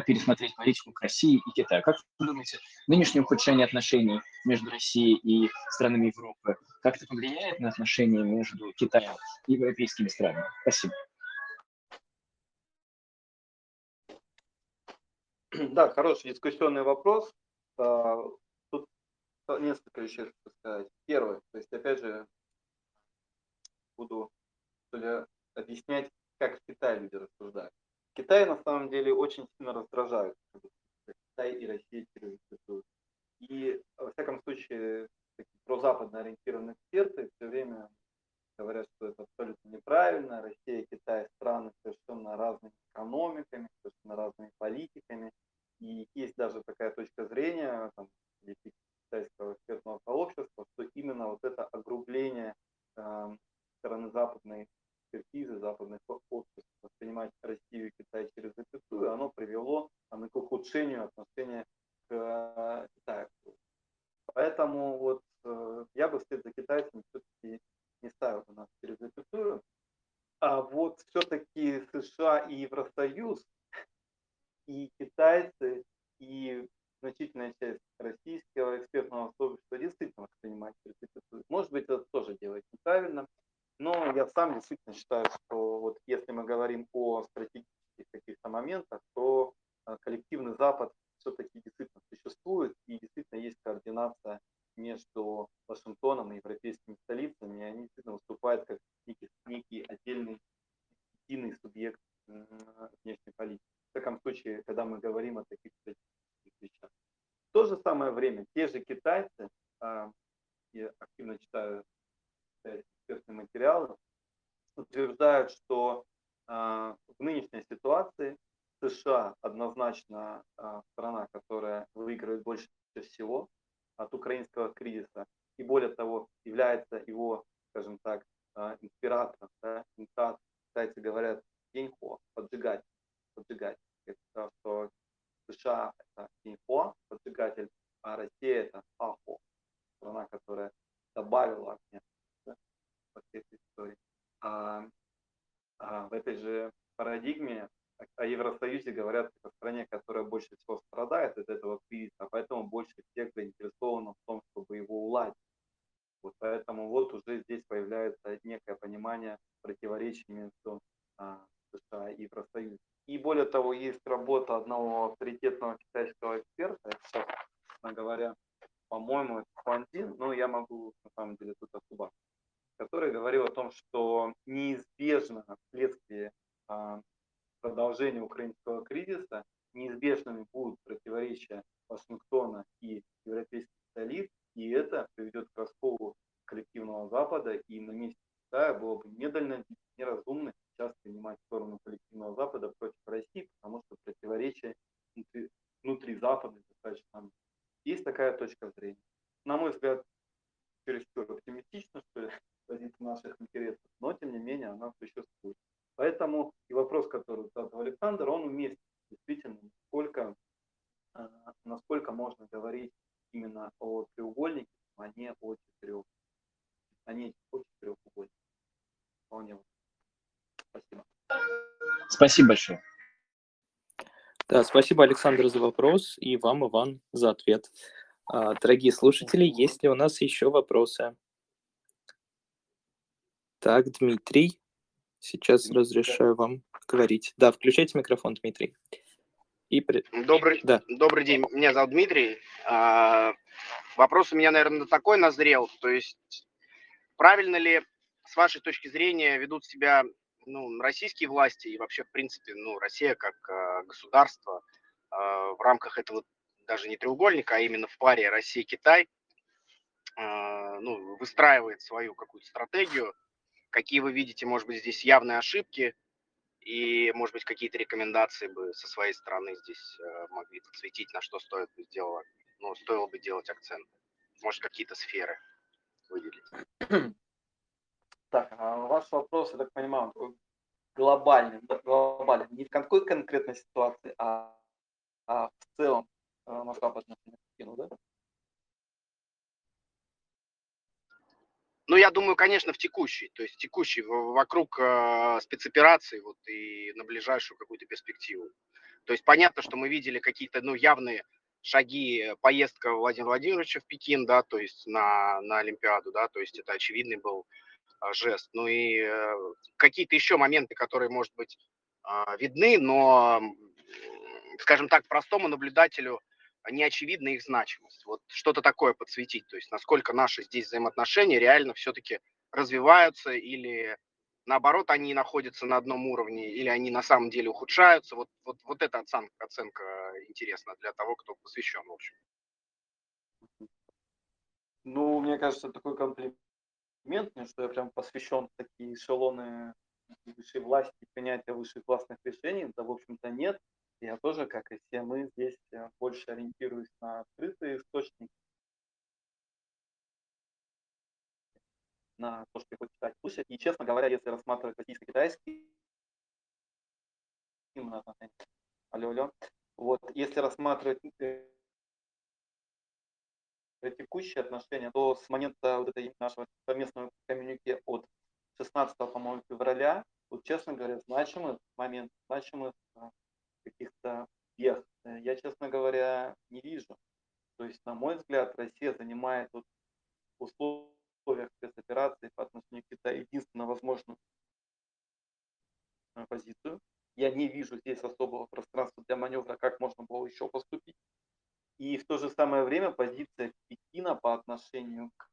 пересмотреть политику к России и Китаю. Как вы думаете, нынешнее ухудшение отношений между Россией и странами Европы как-то повлияет на отношения между Китаем и европейскими странами? Спасибо. Да, хороший дискуссионный вопрос. А, несколько вещей хочу сказать. Первое, то есть, опять же, буду объяснять, как в Китае люди рассуждают. Китай на самом деле очень сильно раздражают, Китай и Россия терроризируют. И, во всяком случае, прозападно ориентированные эксперты все время говорят, что это абсолютно неправильно. Россия и Китай страны совершенно разными экономиками, совершенно разными политиками. И есть даже такая точка зрения, там, китайского экспертного сообщества, что именно вот это огрубление э, стороны западной экспертизы, западных обществ, воспринимать Россию и Китай через запятую, оно привело там, к ухудшению отношения к э, Китаю. Поэтому вот э, я бы вслед за китайцами все-таки не ставил бы нас через запятую. А вот все-таки США и Евросоюз, и китайцы, и значительная часть российского экспертного сообщества действительно воспринимает критику. Может быть, это тоже делать неправильно, но я сам действительно считаю, что вот если мы говорим о стратегических каких-то моментах, то э, коллективный Запад все-таки действительно существует, и действительно есть координация между Вашингтоном и европейскими столицами, и они действительно выступают как некий, некий отдельный единый субъект внешней политики. В таком случае, когда мы говорим о таких вещах. В то же самое время те же китайцы, а, я активно читаю экспертные материалы, утверждают, что а, в нынешней ситуации США однозначно а, страна, которая выигрывает больше всего от украинского кризиса, и более того, является его, скажем так, инспиратором, да, инициатором. Китайцы говорят деньхо, поджигать, поджигать. Это что США это Синьхуа, поджигатель, а Россия это Ахо, страна, которая добавила огня да, во всей этой истории. А, а в этой же парадигме о Евросоюзе говорят о стране, которая больше всего страдает от этого кризиса, а поэтому больше всех заинтересована в том, чтобы его уладить. Вот поэтому вот уже здесь появляется некое понимание противоречий между а, США и Евросоюзом. И более того, есть работа одного авторитетного китайского эксперта, это, говоря, по-моему, это Хуанзин, но я могу на самом деле тут ошибаться, который говорил о том, что неизбежно вследствие а, продолжения украинского кризиса неизбежными будут противоречия Вашингтона и европейских столиц, и это приведет к расколу коллективного Запада, и на месте Китая было бы недальновидно, неразумно сейчас принимать сторону коллективного Запада против России, потому что противоречия внутри, внутри Запада достаточно Есть такая точка зрения. На мой взгляд, чересчур оптимистично, что ли, позиция наших интересов, но тем не менее она существует. Поэтому и вопрос, который задал Александр, он уместен. Действительно, насколько, а, насколько можно говорить именно о треугольнике, а не о четырех, а не о четырехугольнике. Вполне Спасибо. Спасибо большое. Да, спасибо, Александр, за вопрос и вам, Иван, за ответ. А, дорогие слушатели, есть ли у нас еще вопросы? Так, Дмитрий, сейчас разрешаю вам говорить. Да, включайте микрофон, Дмитрий. И... Добрый, да. добрый день, меня зовут Дмитрий. А, вопрос у меня, наверное, такой назрел, то есть правильно ли с вашей точки зрения ведут себя ну, российские власти и вообще, в принципе, ну, Россия как э, государство э, в рамках этого даже не треугольника, а именно в паре Россия-Китай, э, ну, выстраивает свою какую-то стратегию. Какие вы видите, может быть, здесь явные ошибки и, может быть, какие-то рекомендации бы со своей стороны здесь э, могли подсветить, на что стоит бы сделать, ну, стоило бы делать акцент. Может, какие-то сферы выделить. Так, а ваш вопрос, я так понимаю, глобальный, глобальный, не в какой конкретной ситуации, а, а в целом э, масштаб отношений да? Ну, я думаю, конечно, в текущей, то есть текущей, вокруг э, спецоперации вот и на ближайшую какую-то перспективу. То есть понятно, что мы видели какие-то, ну, явные шаги, поездка Владимира Владимировича в Пекин, да, то есть на, на Олимпиаду, да, то есть это очевидный был жест. Ну и э, какие-то еще моменты, которые, может быть, а, видны, но, скажем так, простому наблюдателю не очевидна их значимость. Вот что-то такое подсветить, то есть насколько наши здесь взаимоотношения реально все-таки развиваются или наоборот они находятся на одном уровне или они на самом деле ухудшаются. Вот, вот, вот эта оценка, оценка интересна для того, кто посвящен, в общем. Ну, мне кажется, такой комплимент момент, что я прям посвящен такие эшелоны высшей власти, принятия высших властных решений, да, в общем-то, нет. Я тоже, как и все мы, здесь э, больше ориентируюсь на открытые источники, на то, что я хочу читать, слушать. И, честно говоря, если рассматривать российско-китайский, именно алло, алло, вот, если рассматривать э, текущие отношения, то с момента вот этой нашего совместного коммюнике от 16, по-моему, февраля, вот, честно говоря, значимых момент, значимых а, каких-то вех я, честно говоря, не вижу. То есть, на мой взгляд, Россия занимает вот в условиях спецоперации по отношению к Китаю единственно возможную позицию. Я не вижу здесь особого пространства для маневра, как можно было еще поступить. И в то же самое время позиция Пекина по отношению к,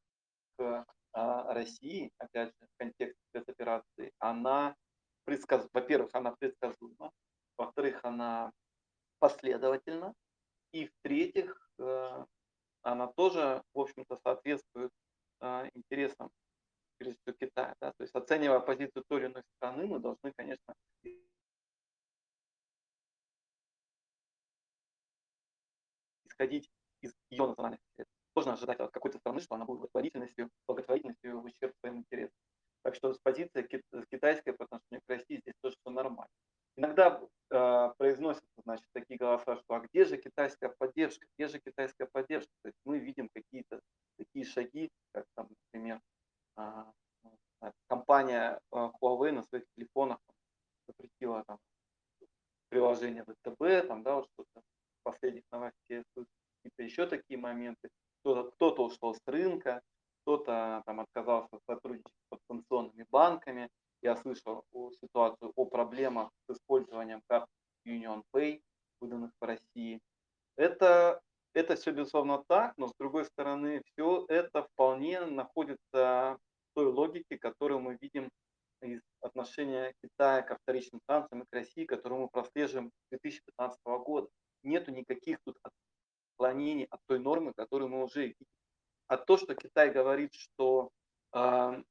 к а, России, опять же, в контексте спецоперации, она, предсказ... во-первых, она предсказуема, во-вторых, она последовательна, и в-третьих, э, она тоже, в общем-то, соответствует э, интересам прежде всего Китая. Да? То есть оценивая позицию той или иной страны, мы должны, конечно, исходить из ее национальных интересов. Сложно ожидать от какой-то страны, что она будет благотворительностью, благотворительностью в ущерб своим интересам. Так что с позиции китайской по отношению к России здесь тоже все нормально. Иногда э, произносятся значит, такие голоса, что а где же китайская поддержка, где же китайская поддержка? То есть мы видим какие-то такие шаги, как там, например, э, компания э, Huawei на своих телефонах запретила там, приложение ВТБ, там, да, вот что-то последних новостей какие-то еще такие моменты. Кто-то, кто-то ушел с рынка, кто-то там отказался сотрудничать с санкционными банками. Я слышал о ситуацию, о проблемах с использованием карт Union Pay, выданных в России. Это, это все, безусловно, так, но с другой стороны, все это вполне находится в той логике, которую мы видим из отношения Китая к вторичным санкциям и к России, которую мы прослеживаем с 2015 года нету никаких тут отклонений от той нормы, которую мы уже видим. А то, что Китай говорит, что, э,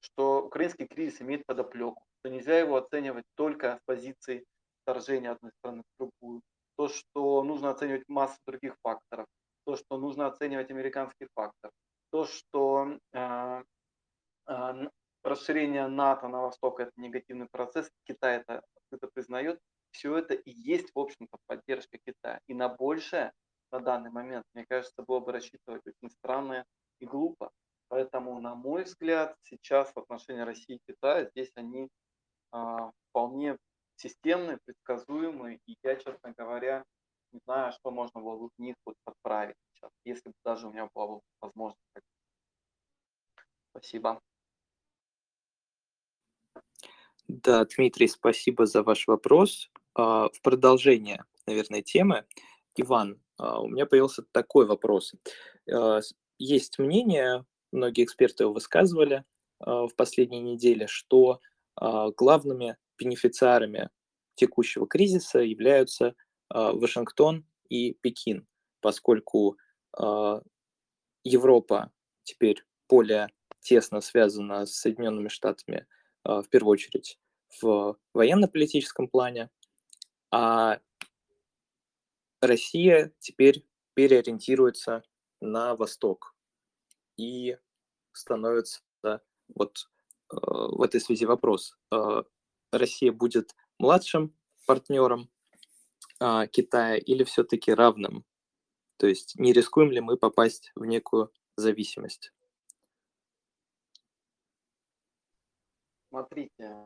что украинский кризис имеет подоплеку, что нельзя его оценивать только с позиции вторжения одной страны в другую, то, что нужно оценивать массу других факторов, то, что нужно оценивать американский фактор, то, что э, э, расширение НАТО на восток – это негативный процесс, Китай это открыто признает, все это и есть, в общем-то, поддержка Китая. И на большее на данный момент, мне кажется, было бы рассчитывать очень странно и глупо. Поэтому, на мой взгляд, сейчас в отношении России и Китая здесь они а, вполне системные, предсказуемые. И я, честно говоря, не знаю, что можно было бы в них вот подправить сейчас, если бы даже у меня была бы возможность. Спасибо. Да, Дмитрий, спасибо за ваш вопрос. А, в продолжение, наверное, темы, Иван, а, у меня появился такой вопрос. А, есть мнение, многие эксперты его высказывали в последние недели, что главными бенефициарами текущего кризиса являются Вашингтон и Пекин, поскольку Европа теперь более тесно связана с Соединенными Штатами, в первую очередь в военно-политическом плане, а Россия теперь переориентируется на восток и становится вот э, в этой связи вопрос. Э, Россия будет младшим партнером э, Китая или все-таки равным? То есть не рискуем ли мы попасть в некую зависимость? Смотрите,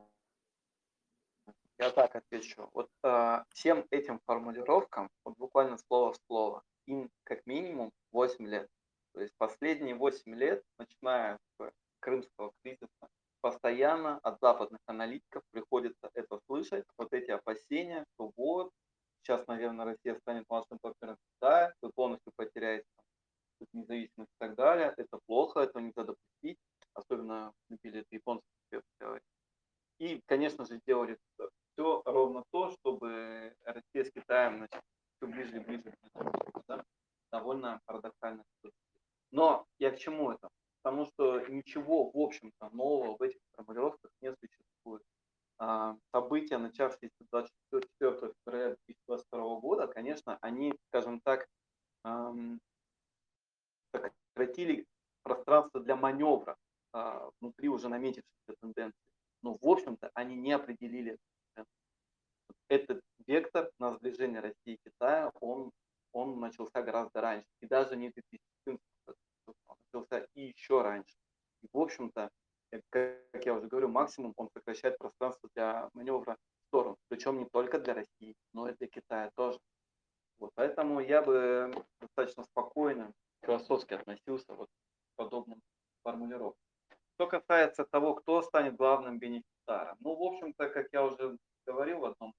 я так отвечу. Вот э, всем этим формулировкам, вот буквально слово в слово, им как минимум 8 лет. То есть последние 8 лет, начиная с крымского кризиса, постоянно от западных аналитиков приходится это слышать, вот эти опасения, что вот, сейчас, наверное, Россия станет младшим партнером Китая, вы полностью потеряете независимость и так далее, это плохо, этого нельзя допустить, особенно любили это японцы И, конечно же, делали все ровно то, чтобы Россия с Китаем значит, все ближе и ближе. Да? Довольно парадоксально. Но я к чему это? Потому что ничего, в общем-то, нового в этих формулировках не существует. А, события, начавшиеся 24 февраля 2022 года, конечно, они, скажем так, сократили пространство для маневра а, внутри уже наметившихся тенденций. Но, в общем-то, они не определили этот вектор на сближение России и Китая, он, он начался гораздо раньше. И даже не 2014 он начался и еще раньше. И, в общем-то, э, как я уже говорю, максимум он сокращает пространство для маневра в сторону. Причем не только для России, но и для Китая тоже. Вот, поэтому я бы достаточно спокойно, философски относился вот к подобным формулировкам. Что касается того, кто станет главным бенефициаром, ну, в общем-то, как я уже говорил в одном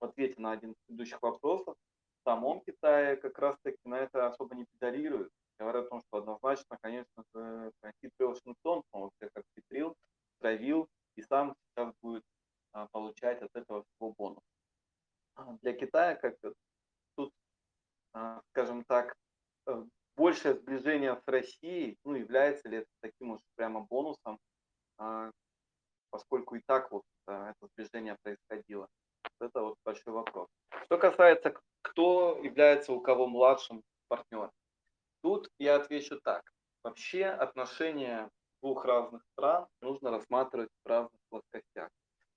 в ответе на один из предыдущих вопросов, в самом Китае как раз-таки на это особо не педалируют. Говорят о том, что однозначно, конечно же, хитрый Вашингтон, он всех обхитрил, травил и сам сейчас будет а, получать от этого всего бонус. А, для Китая, как тут, а, скажем так, э, большее сближение с Россией, ну, является ли это таким уж прямо бонусом, а, поскольку и так вот это сближение происходило. Вопрос. Что касается, кто является у кого младшим партнером. Тут я отвечу так. Вообще отношения двух разных стран нужно рассматривать в разных плоскостях.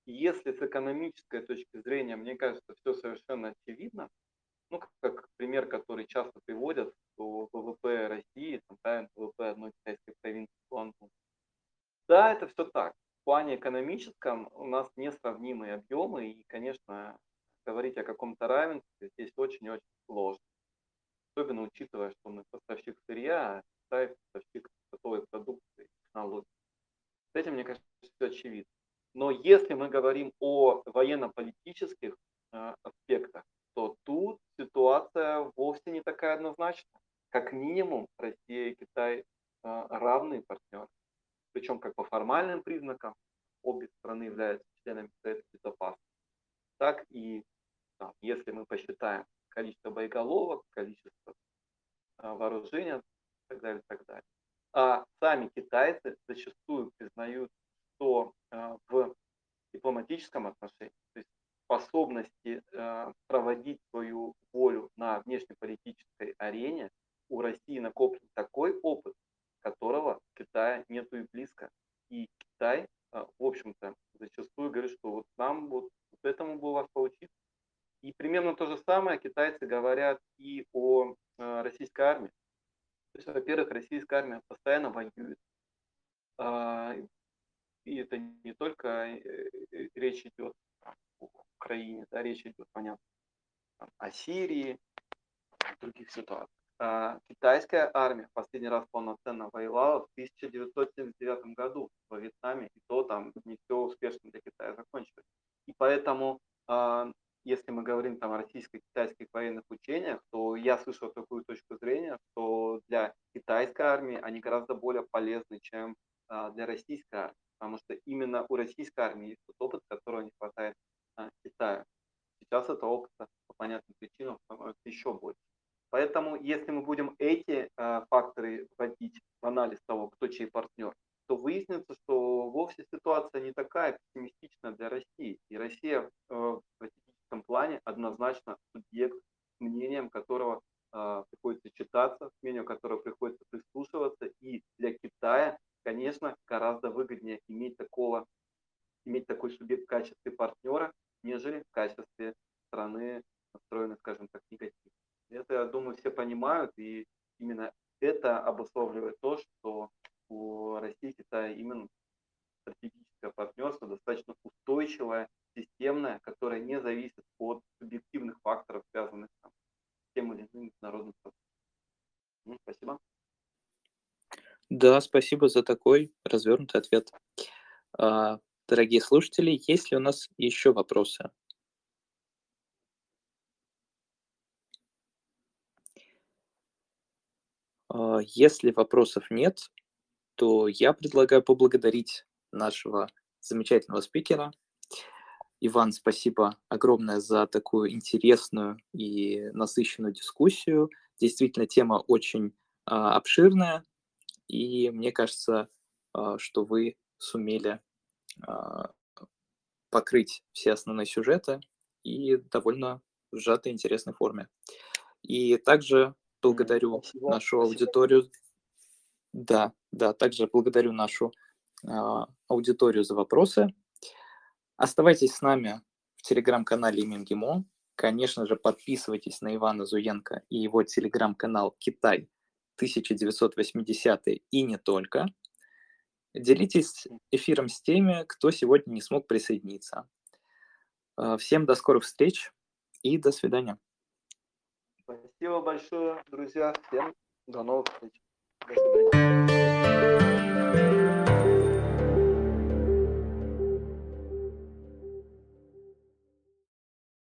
И если с экономической точки зрения, мне кажется, все совершенно очевидно, ну, как пример, который часто приводят, что ВВП России, там, равен ВВП одной китайской провинции Гуандун. Да, это все так в плане экономическом у нас несравнимые объемы, и, конечно, равенстве здесь очень-очень сложно. Особенно учитывая, что мы поставщик сырья, а Китай поставщик готовой продукции, технологий. С этим, мне кажется, все очевидно. Но если мы говорим о военно-политических э, аспектах, то тут ситуация вовсе не такая однозначная. Как минимум, Россия и Китай э, равные партнеры причем как по формальным признакам обе страны являются членами Совета Безопасности, так и там, если мы посчитаем количество боеголовок, количество а, вооружения и так далее, и так далее. А сами китайцы зачастую признают, что а, в дипломатическом отношении, то есть способности а, проводить свою волю на внешнеполитической арене, у России накоплен такой опыт, которого Китая нету и близко. И Китай, а, в общем-то, зачастую говорит, что вот нам вот, вот этому бы у вас поучиться. И примерно то же самое китайцы говорят и о а, российской армии. То есть, во-первых, российская армия постоянно воюет. А, и это не только э, э, речь идет о Украине, да, речь идет, понятно, о Сирии, о других ситуациях. А, китайская армия последний раз полноценно воевала в 1979 году во Вьетнаме, и то там не все успешно для Китая закончилось. И поэтому, а, если мы говорим там о российско-китайских военных учениях, то я слышал такую точку зрения, что для китайской армии они гораздо более полезны, чем а, для российской армии, потому что именно у российской армии есть тот опыт, которого не хватает Китаю. Сейчас этого опыта понятным причинам становится еще больше. Поэтому, если мы будем эти э, факторы вводить в анализ того, кто чей партнер, то выяснится, что вовсе ситуация не такая пессимистичная для России. И Россия э, в стратегическом плане однозначно субъект, мнением которого э, приходится читаться, мнению которого приходится прислушиваться. И для Китая, конечно, гораздо выгоднее иметь такого, иметь такой субъект в качестве партнера, нежели в качестве страны, настроенной, скажем так, негативно. Это, я думаю, все понимают, и именно это обусловливает то, что у России и Китая именно стратегическое партнерство достаточно устойчивое, системное, которое не зависит от субъективных факторов, связанных там, с тем или иным международным ну, Спасибо. Да, спасибо за такой развернутый ответ. А, дорогие слушатели, есть ли у нас еще вопросы? А, если вопросов нет, то я предлагаю поблагодарить нашего замечательного спикера. Иван, спасибо огромное за такую интересную и насыщенную дискуссию. Действительно, тема очень а, обширная, и мне кажется, а, что вы сумели а, покрыть все основные сюжеты и довольно в сжатой интересной форме. И также благодарю Спасибо. нашу аудиторию. Да, да, также благодарю нашу э, аудиторию за вопросы. Оставайтесь с нами в телеграм-канале Мингимо. Конечно же, подписывайтесь на Ивана Зуенко и его телеграм-канал «Китай 1980 и не только». Делитесь эфиром с теми, кто сегодня не смог присоединиться. А, всем до скорых встреч и до свидания. Спасибо большое, друзья. Всем до новых встреч. До свидания.